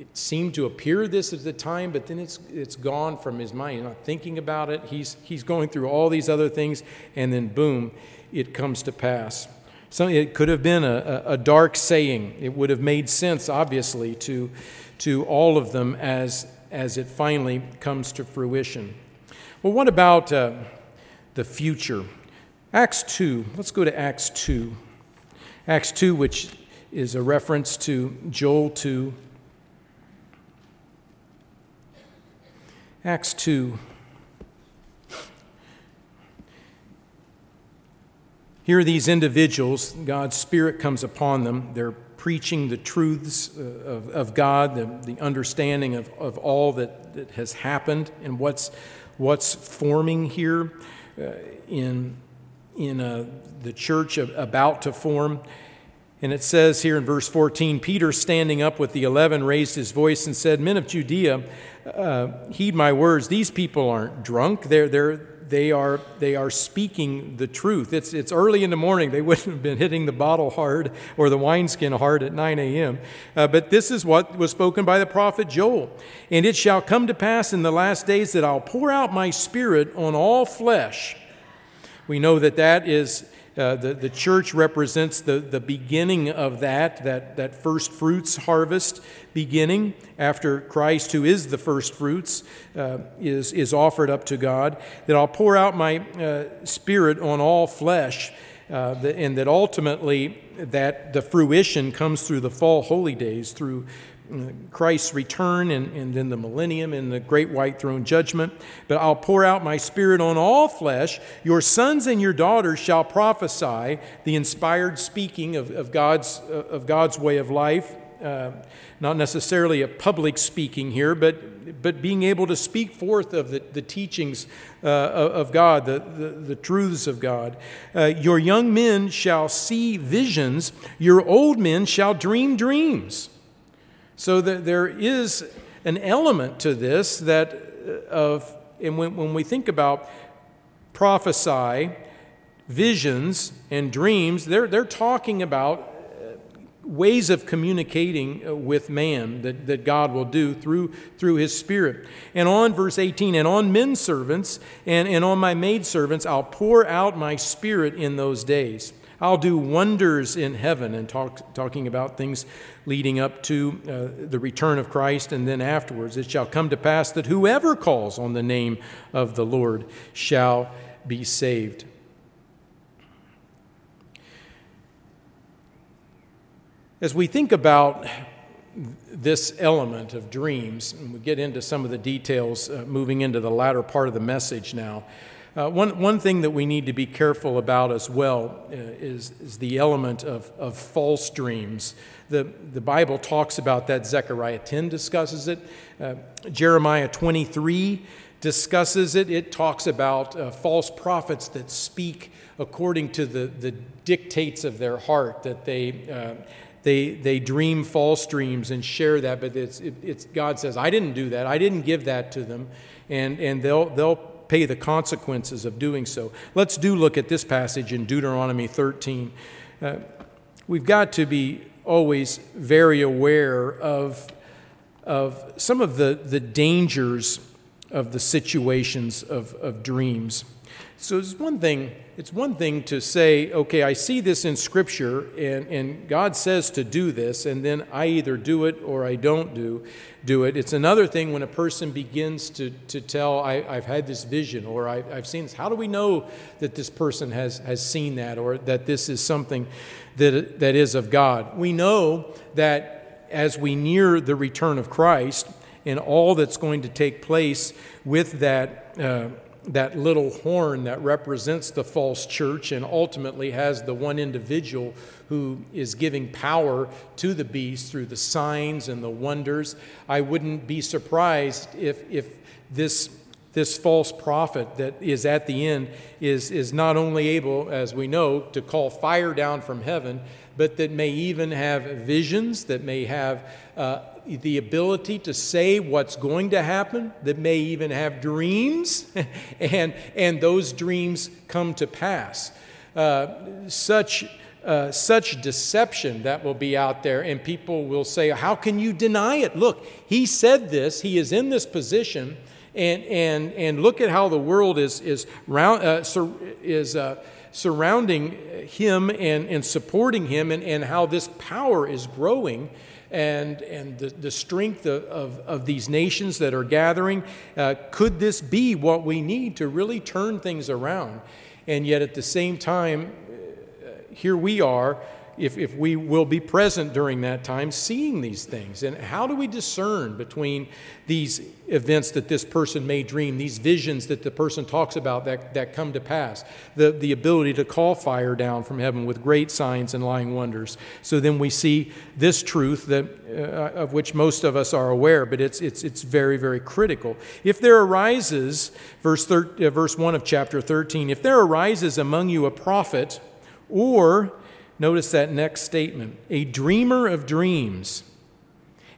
it seemed to appear this at the time, but then it's, it's gone from his mind. He's not thinking about it. He's, he's going through all these other things, and then boom, it comes to pass. So it could have been a, a dark saying. It would have made sense, obviously, to, to all of them as, as it finally comes to fruition. Well, what about uh, the future? Acts 2. Let's go to Acts 2. Acts 2, which is a reference to Joel 2 Acts 2. Here are these individuals, God's Spirit comes upon them. They're preaching the truths uh, of, of God, the, the understanding of, of all that, that has happened and what's, what's forming here. uh, in, in uh, the church about to form. And it says here in verse 14 Peter, standing up with the eleven, raised his voice and said, Men of Judea, uh, heed my words. These people aren't drunk. They're, they're, they, are, they are speaking the truth. It's, it's early in the morning. They wouldn't have been hitting the bottle hard or the wineskin hard at 9 a.m. Uh, but this is what was spoken by the prophet Joel. And it shall come to pass in the last days that I'll pour out my spirit on all flesh. We know that that is uh, the, the church represents the, the beginning of that, that, that first fruits harvest beginning after Christ, who is the first fruits, uh, is, is offered up to God. That I'll pour out my uh, spirit on all flesh, uh, the, and that ultimately that the fruition comes through the fall holy days, through Christ's return and, and then the millennium and the great white throne judgment. But I'll pour out my spirit on all flesh. Your sons and your daughters shall prophesy, the inspired speaking of, of, God's, uh, of God's way of life. Uh, not necessarily a public speaking here, but, but being able to speak forth of the, the teachings uh, of God, the, the, the, truths of God. Uh, your young men shall see visions, your old men shall dream dreams. So there is an element to this that uh, of, and when, when we think about prophesy, visions, and dreams, they're, they're talking about uh, ways of communicating uh, with man that, that God will do through, through his spirit. And on verse 18, and on men servants and, and on my maid servants, I'll pour out my spirit in those days. I'll do wonders in heaven, and talk, talking about things leading up to uh, the return of Christ and then afterwards. It shall come to pass that whoever calls on the name of the Lord shall be saved. As we think about this element of dreams, and we get into some of the details uh, moving into the latter part of the message now. Uh, one, one thing that we need to be careful about as well uh, is, is the element of, of false dreams. The, the Bible talks about that. Zechariah 10 discusses it. Uh, Jeremiah 23 discusses it. It talks about uh, false prophets that speak according to the, the dictates of their heart, that they, uh, they, they dream false dreams and share that. But it's, it, it's, God says, I didn't do that. I didn't give that to them. And, and they'll, they'll pay the consequences of doing so. Let's do look at this passage in Deuteronomy 13. Uh, we've got to be always very aware of, of some of the, the dangers of the situations of, of dreams. So it's one thing, it's one thing to say, okay, I see this in Scripture and, and God says to do this, and then I either do it or I don't do, do it. It's another thing when a person begins to, to tell, I, have had this vision or I, have seen this. How do we know that this person has, has seen that or that this is something that, that is of God? We know that as we near the return of Christ and all that's going to take place with that. Uh, that little horn that represents the false church and ultimately has the one individual who is giving power to the beast through the signs and the wonders. I wouldn't be surprised if, if this, this false prophet that is at the end is, is not only able, as we know, to call fire down from heaven, but that may even have visions, that may have uh, the ability to say what's going to happen, that may even have dreams, and, and those dreams come to pass. Uh, such, uh, such deception that will be out there, and people will say, How can you deny it? Look, he said this, he is in this position, and, and, and look at how the world is, is, round, uh, is uh, surrounding him and, and supporting him, and, and how this power is growing and, and the, the strength of, of, of these nations that are gathering. Uh, could this be what we need to really turn things around? And yet, at the same time, uh, here we are if, if we will be present during that time seeing these things. And how do we discern between these events that this person may dream, these visions that the person talks about that, that come to pass, the, the ability to call fire down from heaven with great signs and lying wonders? So then we see this truth that, uh, of which most of us are aware, but it's, it's, it's very, very critical. If there arises, verse, thir- uh, verse 1 of chapter 13, if there arises among you a prophet, or Notice that next statement a dreamer of dreams.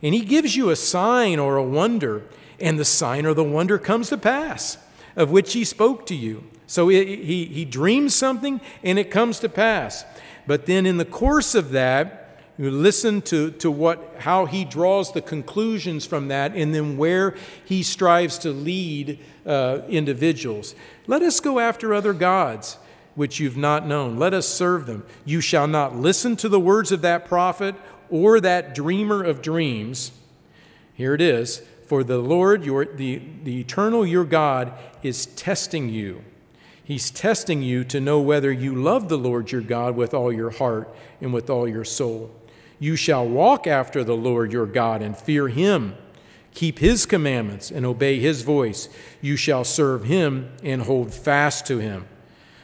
And he gives you a sign or a wonder, and the sign or the wonder comes to pass, of which he spoke to you. So he, he, dreams something and it comes to pass. But then in the course of that, you listen to, to what, how he draws the conclusions from that and then where he strives to lead uh, individuals. Let us go after other gods which you've not known. Let us serve them. You shall not listen to the words of that prophet or that dreamer of dreams. Here it is For the Lord, your, the, the eternal your God, is testing you. He's testing you to know whether you love the Lord your God with all your heart and with all your soul. You shall walk after the Lord your God and fear him. Keep his commandments and obey his voice. You shall serve him and hold fast to him.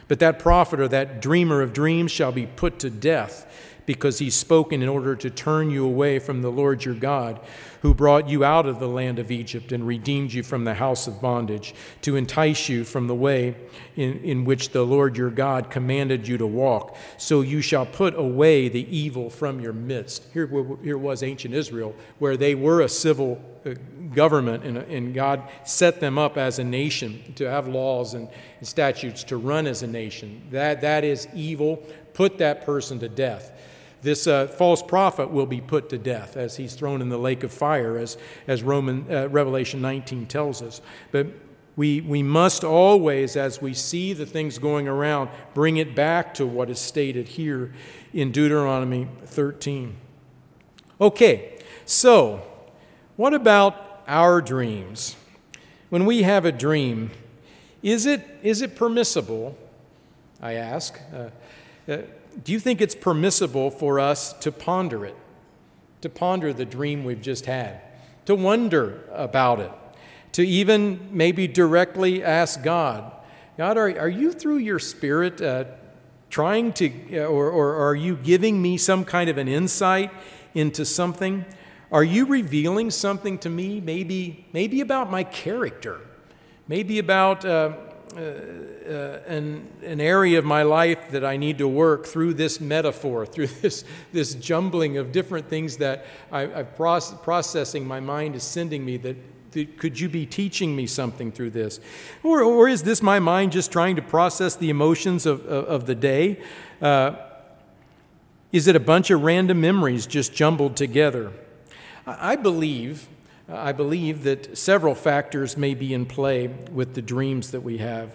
But that prophet or that dreamer of dreams shall be put to death because he's spoken in order to turn you away from the Lord your God, who brought you out of the land of Egypt and redeemed you from the house of bondage, to entice you from the way in, in which the Lord your God commanded you to walk. So you shall put away the evil from your midst. Here, here was ancient Israel, where they were a civil government, and, and God set them up as a nation to have laws and, and statutes to run as a nation. That, that is evil. Put that person to death. This uh, false prophet will be put to death as he's thrown in the lake of fire, as, as Roman, uh, Revelation 19 tells us. But we, we must always, as we see the things going around, bring it back to what is stated here in Deuteronomy 13. Okay, so what about our dreams? When we have a dream, is it, is it permissible, I ask, uh, uh, do you think it's permissible for us to ponder it, to ponder the dream we've just had, to wonder about it, to even maybe directly ask God, God, are, are you through your spirit uh, trying to, uh, or, or are you giving me some kind of an insight into something? Are you revealing something to me, maybe, maybe about my character, maybe about uh, uh, uh, an, an area of my life that I need to work through this metaphor, through this, this jumbling of different things that I, am process, processing my mind is sending me that could you be teaching me something through this? Or, or is this my mind just trying to process the emotions of, of, of the day? Uh, is it a bunch of random memories just jumbled together? I believe, I believe that several factors may be in play with the dreams that we have.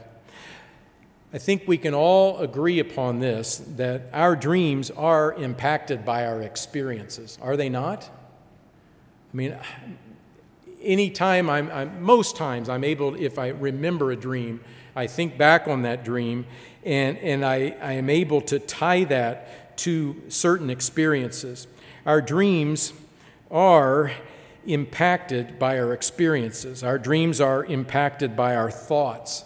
I think we can all agree upon this that our dreams are impacted by our experiences, are they not? I mean, anytime I'm, I'm, most times I'm able, if I remember a dream, I think back on that dream and, and I, I am able to tie that to certain experiences. Our dreams are impacted by our experiences. Our dreams are impacted by our thoughts,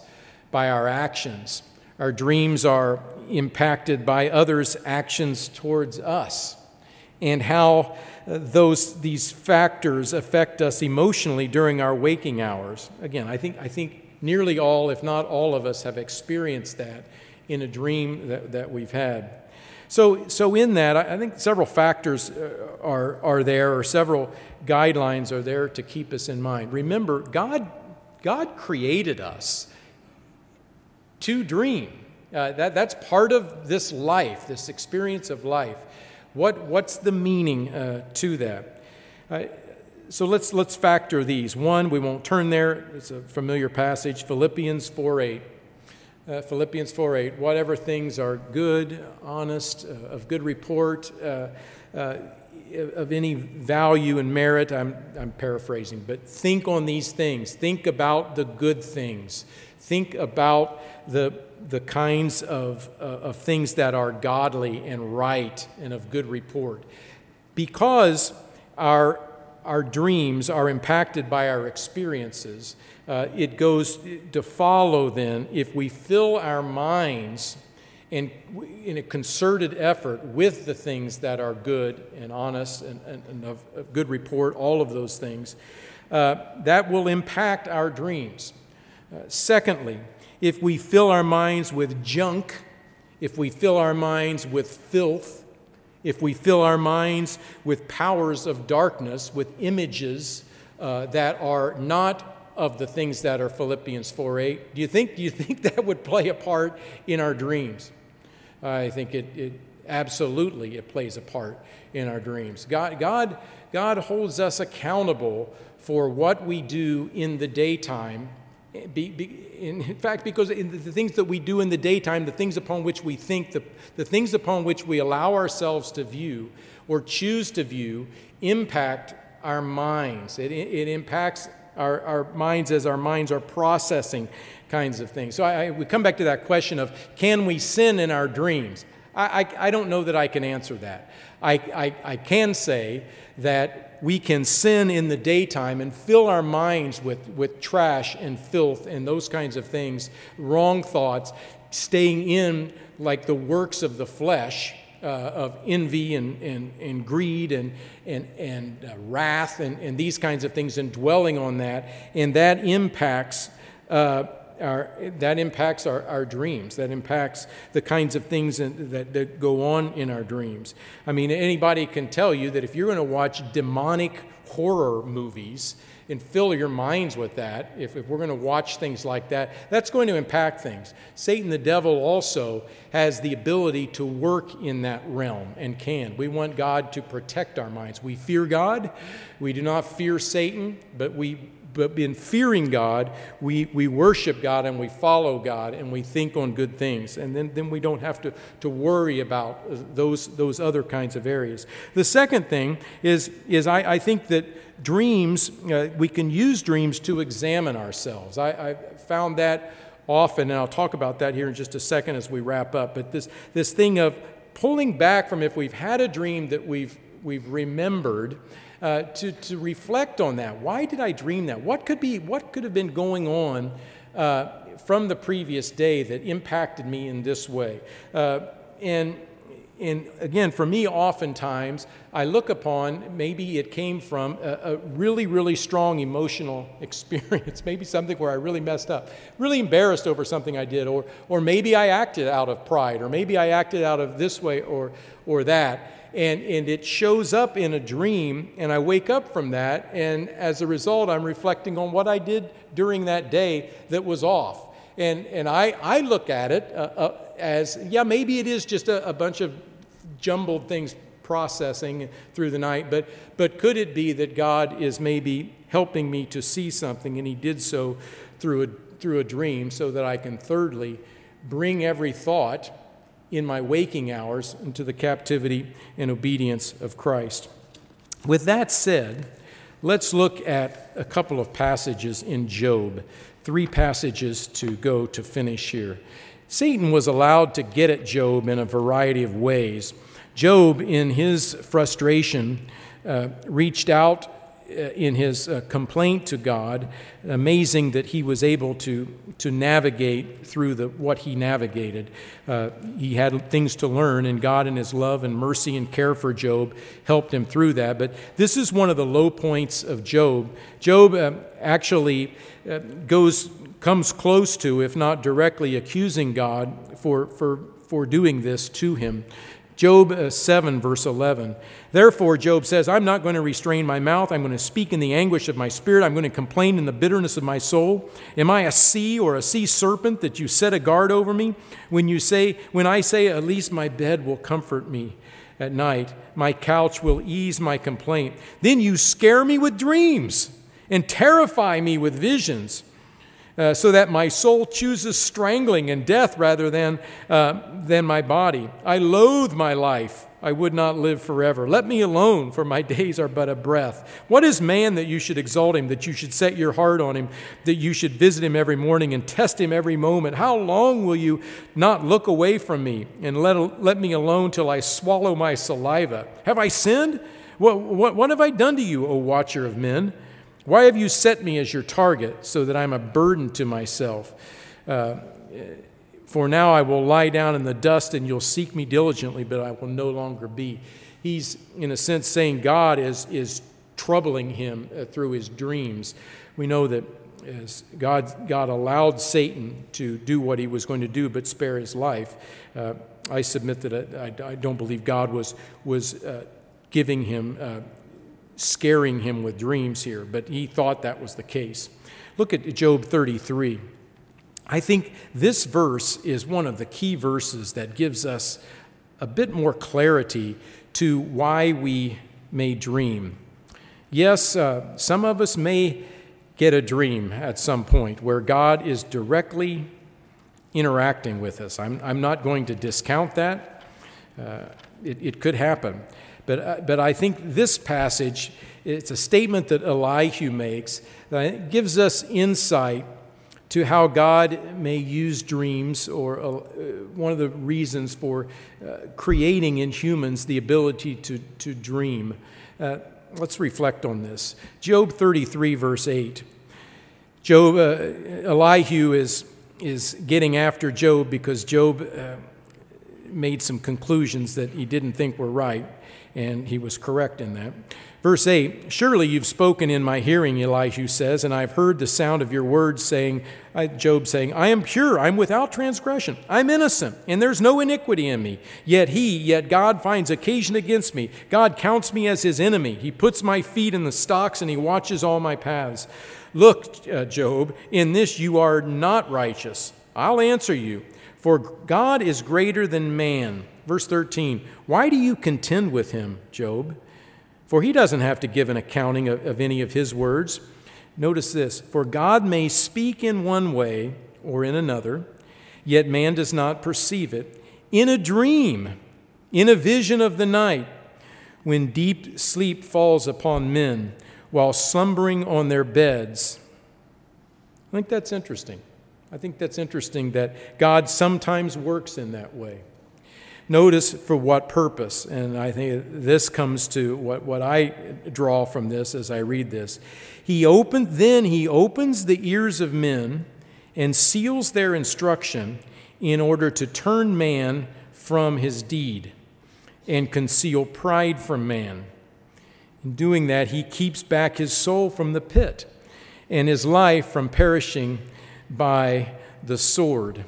by our actions. Our dreams are impacted by others' actions towards us, and how uh, those, these factors affect us emotionally during our waking hours. Again, I think, I think nearly all, if not all of us, have experienced that in a dream that, that we've had. So, so in that, I think several factors uh, are, are there, or several guidelines are there to keep us in mind. Remember, God, God created us to dream. Uh, that, that's part of this life, this experience of life. What, what's the meaning uh, to that? Uh, so let's, let's factor these. One, we won't turn there, it's a familiar passage, Philippians 4 8 uh, Philippians 4:8, whatever things are good, honest, uh, of good report, uh, uh of any value and merit, I'm, I'm paraphrasing, but think on these things. Think about the good things. Think about the, the kinds of, uh, of things that are godly and right and of good report. Because our, our dreams are impacted by our experiences, uh, it goes to follow then if we fill our minds in, in a concerted effort with the things that are good and honest and, and, and of, of, good report, all of those things, uh, that will impact our dreams. Uh, secondly, if we fill our minds with junk, if we fill our minds with filth, if we fill our minds with powers of darkness, with images uh, that are not of the things that are Philippians 4:8, do you think do you think that would play a part in our dreams? I think it, it absolutely it plays a part in our dreams. God, God, God holds us accountable for what we do in the daytime. Eh, be, in, fact, because in the, things that we do in the daytime, the things upon which we think, the, the things upon which we allow ourselves to view or choose to view, impact our minds. It, it impacts our, our minds as our minds are processing kinds of things. So I, I, we come back to that question of can we sin in our dreams? I, I, I don't know that I can answer that. I, I, can say that we can sin in the daytime and fill our minds with, with trash and filth and those kinds of things, wrong thoughts, staying in like the works of the flesh. Uh, of envy and, and, and greed and, and, and uh, wrath and, and these kinds of things and dwelling on that. And that impacts uh, our, that impacts our, our dreams. That impacts the kinds of things that, that go on in our dreams. I mean, anybody can tell you that if you're going to watch demonic horror movies and fill your minds with that, if, if we're going to watch things like that, that's going to impact things. Satan, the devil, also has the ability to work in that realm and can. We want God to protect our minds. We fear God. We do not fear Satan, but we but in fearing God, we, we worship God and we follow God and we think on good things. And then, then we don't have to, to worry about uh, those, those other kinds of areas. The second thing is, is I, I think that dreams, uh, we can use dreams to examine ourselves. I, I found that often, and I'll talk about that here in just a second as we wrap up. But this, this thing of pulling back from if we've had a dream that we've, we've remembered uh, to, to reflect on that. Why did I dream that? What could, be, what could have been going on uh, from the previous day that impacted me in this way? Uh, and, and again, for me, oftentimes, I look upon maybe it came from a, a, really, really strong emotional experience, maybe something where I really messed up, really embarrassed over something I did, or, or maybe I acted out of pride, or maybe I acted out of this way or, or that and, and it shows up in a dream, and I wake up from that, and as a result, I'm reflecting on what I did during that day that was off. And, and I, I look at it uh, uh, as, yeah, maybe it is just a, a bunch of jumbled things processing through the night, but, but could it be that God is maybe helping me to see something, and He did so through a, through a dream, so that I can, thirdly, bring every thought in my waking hours into the captivity and obedience of Christ. With that said, let's look at a couple of passages in Job, three passages to go to finish here. Satan was allowed to get at Job in a variety of ways. Job, in his frustration, uh, reached out uh, in his uh, complaint to God. Amazing that he was able to, to navigate through the, what he navigated. Uh, he had things to learn, and God, in his love and mercy and care for Job, helped him through that. But this is one of the low points of Job. Job uh, actually uh, goes, comes close to, if not directly, accusing God for, for, for doing this to him. Job uh, 7, verse 11. Therefore, Job says, I'm not going to restrain my mouth. I'm going to speak in the anguish of my spirit. I'm going to complain in the bitterness of my soul. Am I a sea or a sea serpent that you set a guard over me? When you say, when I say, at least my bed will comfort me at night, my couch will ease my complaint. Then you scare me with dreams and terrify me with visions. Uh, so that my soul chooses strangling and death rather than, uh, than my body. I loathe my life I would not live forever. Let me alone, for my days are but a breath. What is man that you should exalt him, that you should set your heart on him, that you should visit him every morning and test him every moment? How long will you not look away from me and let, let me alone till I swallow my saliva? Have I sinned? What, what, what have I done to you, O watcher of men? Why have you set me as your target so that I'm a burden to myself? Uh, for now I will lie down in the dust and you'll seek me diligently, but I will no longer be. He's, in a sense, saying God is, is troubling him uh, through his dreams. We know that as God, God allowed Satan to do what he was going to do but spare his life, uh, I submit that I, I, don't believe God was, was uh, giving him, uh, scaring him with dreams here, but he thought that was the case. Look at Job 33. I think this verse is one of the key verses that gives us a bit more clarity to why we may dream. Yes, uh, some of us may get a dream at some point where God is directly interacting with us. I'm, I'm not going to discount that. Uh, it, it, could happen. But, uh, but I think this passage, it's a statement that Elihu makes that gives us insight to how God may use dreams, or uh, one of the reasons for uh, creating in humans the ability to, to dream. Uh, let's reflect on this. Job 33, verse 8. Job, uh, Elihu is, is getting after Job because Job uh, made some conclusions that he didn't think were right, and he was correct in that. Verse 8 Surely you've spoken in my hearing, Elihu says, and I've heard the sound of your words, saying, Job saying, I am pure, I'm without transgression, I'm innocent, and there's no iniquity in me. Yet he, yet God finds occasion against me. God counts me as his enemy. He puts my feet in the stocks, and he watches all my paths. Look, uh, Job, in this you are not righteous. I'll answer you, for God is greater than man. Verse 13 Why do you contend with him, Job? For he doesn't have to give an accounting of, of any of his words. Notice this For God may speak in one way or in another, yet man does not perceive it. In a dream, in a vision of the night, when deep sleep falls upon men while slumbering on their beds. I think that's interesting. I think that's interesting that God sometimes works in that way. Notice for what purpose, and I think this comes to what, what I draw from this as I read this. He opened, then he opens the ears of men and seals their instruction in order to turn man from his deed and conceal pride from man. In doing that, he keeps back his soul from the pit and his life from perishing by the sword.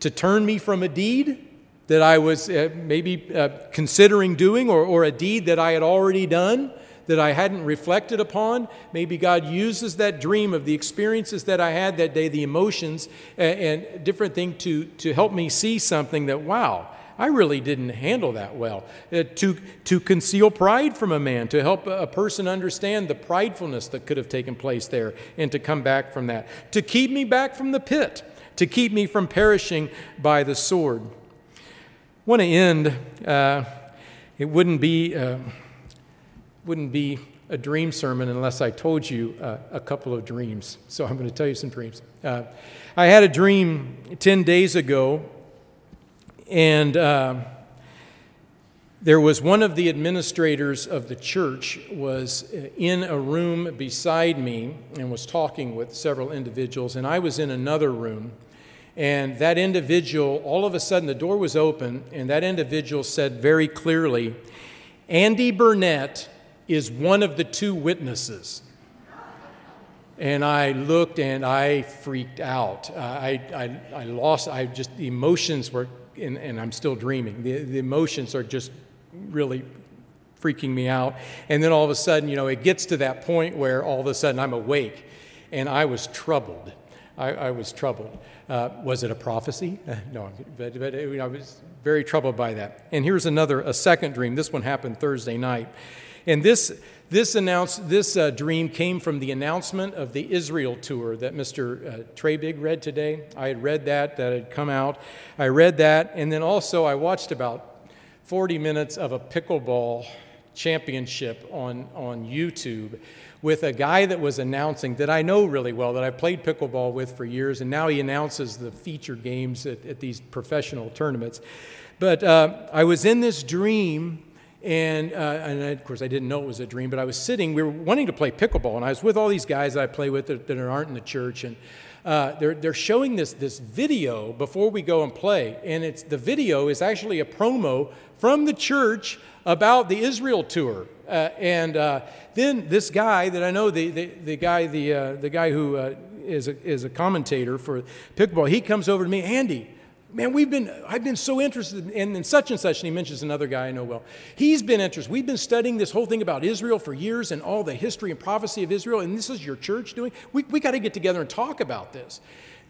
To turn me from a deed that I was uh, maybe uh, considering doing or, or a deed that I had already done that I hadn't reflected upon. Maybe God uses that dream of the experiences that I had that day, the emotions and, and different things to, to help me see something that, wow, I really didn't handle that well. Uh, to, to conceal pride from a man, to help a person understand the pridefulness that could have taken place there and to come back from that. To keep me back from the pit, to keep me from perishing by the sword want to end. Uh, it wouldn't be, uh, wouldn't be a dream sermon unless I told you uh, a couple of dreams. So I'm going to tell you some dreams. Uh, I had a dream 10 days ago, and uh, there was one of the administrators of the church was uh, in a room beside me and was talking with several individuals, and I was in another room. And that individual, all of a sudden, the door was open, and that individual said very clearly, Andy Burnett is one of the two witnesses. And I looked and I freaked out. I, I, I lost, I just, the emotions were, and, and I'm still dreaming. The, the emotions are just really freaking me out. And then all of a sudden, you know, it gets to that point where all of a sudden I'm awake and I was troubled. I, I was troubled. Uh, was it a prophecy? No, but, but you know, I was very troubled by that. And here's another, a second dream. This one happened Thursday night. And this, this, announced, this uh, dream came from the announcement of the Israel tour that Mr. Uh, Trabig read today. I had read that, that had come out. I read that, and then also I watched about 40 minutes of a pickleball championship on, on YouTube with a guy that was announcing that I know really well, that I've played pickleball with for years, and now he announces the feature games at, at these professional tournaments. But uh, I was in this dream, and, uh, and I, of course I didn't know it was a dream, but I was sitting, we were wanting to play pickleball, and I was with all these guys that I play with that, that aren't in the church, and uh, they're, they're showing this, this video before we go and play, and it's, the video is actually a promo from the church about the Israel tour. Uh, and uh, then this guy that I know, the, the, the guy, the, uh, the guy who uh, is a, is a commentator for pickleball, he comes over to me, Andy, man, we've been, I've been so interested in, in, such and such. And he mentions another guy I know well. He's been interested. We've been studying this whole thing about Israel for years and all the history and prophecy of Israel. And this is your church doing. We, we got to get together and talk about this.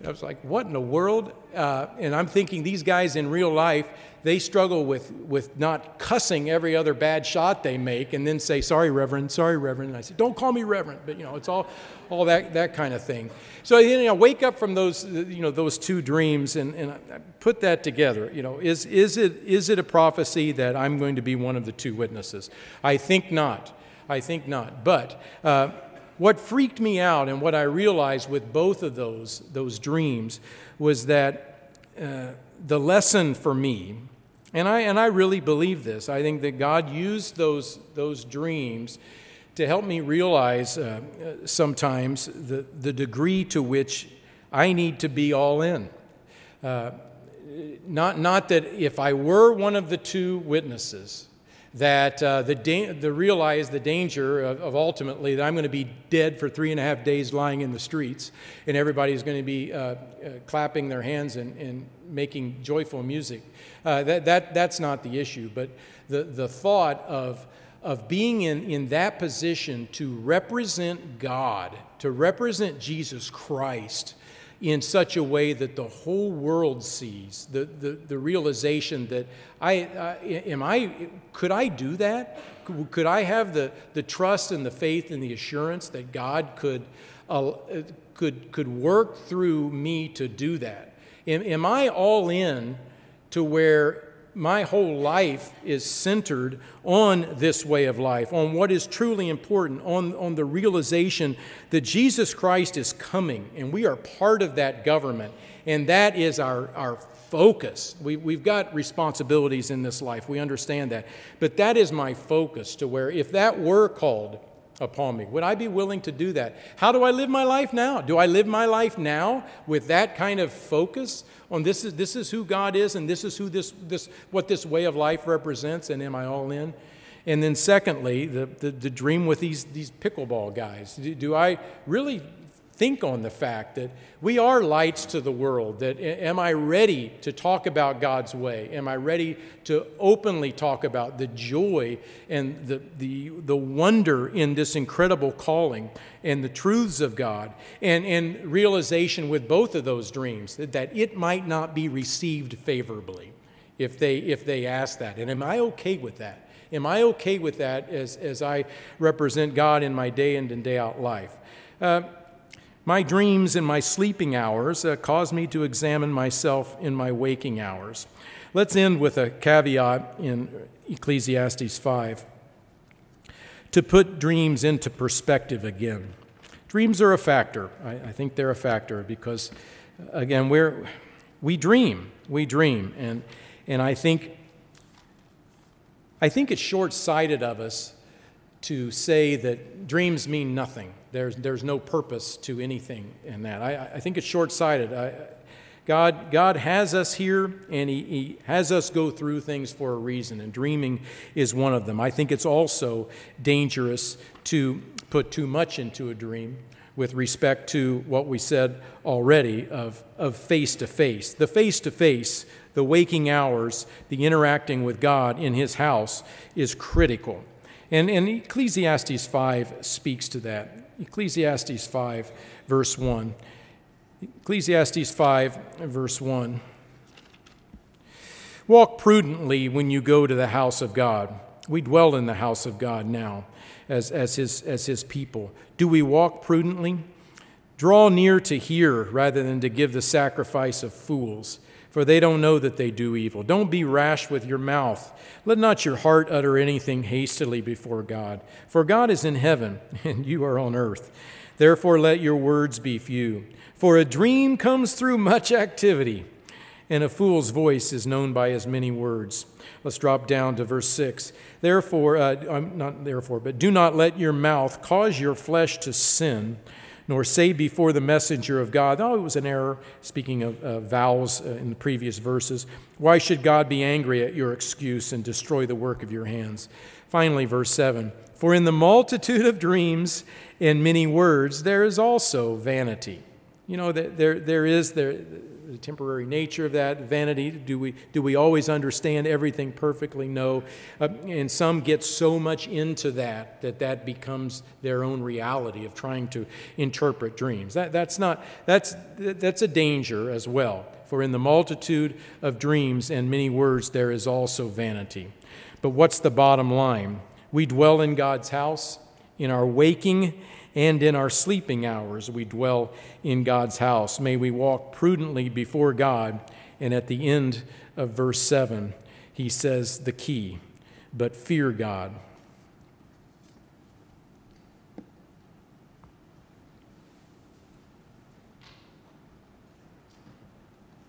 I was like, what in the world? Uh, and I'm thinking these guys in real life, they struggle with, with not cussing every other bad shot they make and then say, sorry, Reverend, sorry, Reverend. And I said, don't call me Reverend. But, you know, it's all, all that, that kind of thing. So, you know, wake up from those, you know, those two dreams and, and put that together. You know, is, is, it, is it a prophecy that I'm going to be one of the two witnesses? I think not. I think not. But, uh, what freaked me out and what I realized with both of those, those dreams was that uh, the lesson for me, and I, and I really believe this, I think that God used those, those dreams to help me realize uh, sometimes the, the degree to which I need to be all in. Uh, not, not that if I were one of the two witnesses, that uh, the, da- the realize the danger of, of, ultimately that I'm going to be dead for three and a half days lying in the streets, and everybody's going to be uh, uh, clapping their hands and, and making joyful music. Uh, that, that, that's not the issue, but the, the thought of, of being in, in that position to represent God, to represent Jesus Christ in such a way that the whole world sees the, the, the realization that I, uh, am I, could I do that? Could I have the, the trust and the faith and the assurance that God could, uh, could, could work through me to do that? Am, am I all in to where my whole life is centered on this way of life, on what is truly important, on, on the realization that Jesus Christ is coming and we are part of that government. And that is our, our focus. We, we've got responsibilities in this life, we understand that. But that is my focus to where if that were called, upon me. Would I be willing to do that? How do I live my life now? Do I live my life now with that kind of focus on this is, this is who God is and this is who this, this, what this way of life represents and am I all in? And then secondly, the, the, the dream with these, these pickleball guys. Do, do I really think on the fact that we are lights to the world. That am I ready to talk about God's way? Am I ready to openly talk about the joy and the, the, the wonder in this incredible calling and the truths of God? And, and realization with both of those dreams that, that it might not be received favorably if they, if they ask that. And am I okay with that? Am I okay with that as, as I represent God in my day in and day out life? Uh, my dreams in my sleeping hours uh, cause me to examine myself in my waking hours. Let's end with a caveat in Ecclesiastes 5 to put dreams into perspective again. Dreams are a factor. I, I think they're a factor because, again, we're, we dream. We dream. And, and I, think, I think it's short sighted of us to say that dreams mean nothing. There's, there's no purpose to anything in that. I, I think it's short sighted. God, God has us here and he, he has us go through things for a reason, and dreaming is one of them. I think it's also dangerous to put too much into a dream with respect to what we said already of, face to face. The face to face, the waking hours, the interacting with God in His house is critical. And, and Ecclesiastes 5 speaks to that. Ecclesiastes 5, verse 1. Ecclesiastes 5, verse 1. Walk prudently when you go to the house of God. We dwell in the house of God now as, as, his, as his people. Do we walk prudently? Draw near to hear rather than to give the sacrifice of fools for they don't know that they do evil. Don't be rash with your mouth. Let not your heart utter anything hastily before God. For God is in heaven, and you are on earth. Therefore, let your words be few. For a dream comes through much activity, and a fool's voice is known by his many words. Let's drop down to verse 6. Therefore, uh, not therefore, but do not let your mouth cause your flesh to sin nor say before the messenger of God, oh, it was an error, speaking of uh, vowels uh, in the previous verses. Why should God be angry at your excuse and destroy the work of your hands? Finally, verse 7 For in the multitude of dreams and many words, there is also vanity. You know, there, there is, there, the temporary nature of that vanity. Do we, do we always understand everything perfectly? No. Uh, and some get so much into that that that becomes their own reality of trying to interpret dreams. That, that's, not, that's, that's a danger as well. For in the multitude of dreams and many words, there is also vanity. But what's the bottom line? We dwell in God's house in our waking and in our sleeping hours we dwell in God's house. May we walk prudently before God. And at the end of verse 7, he says the key, but fear God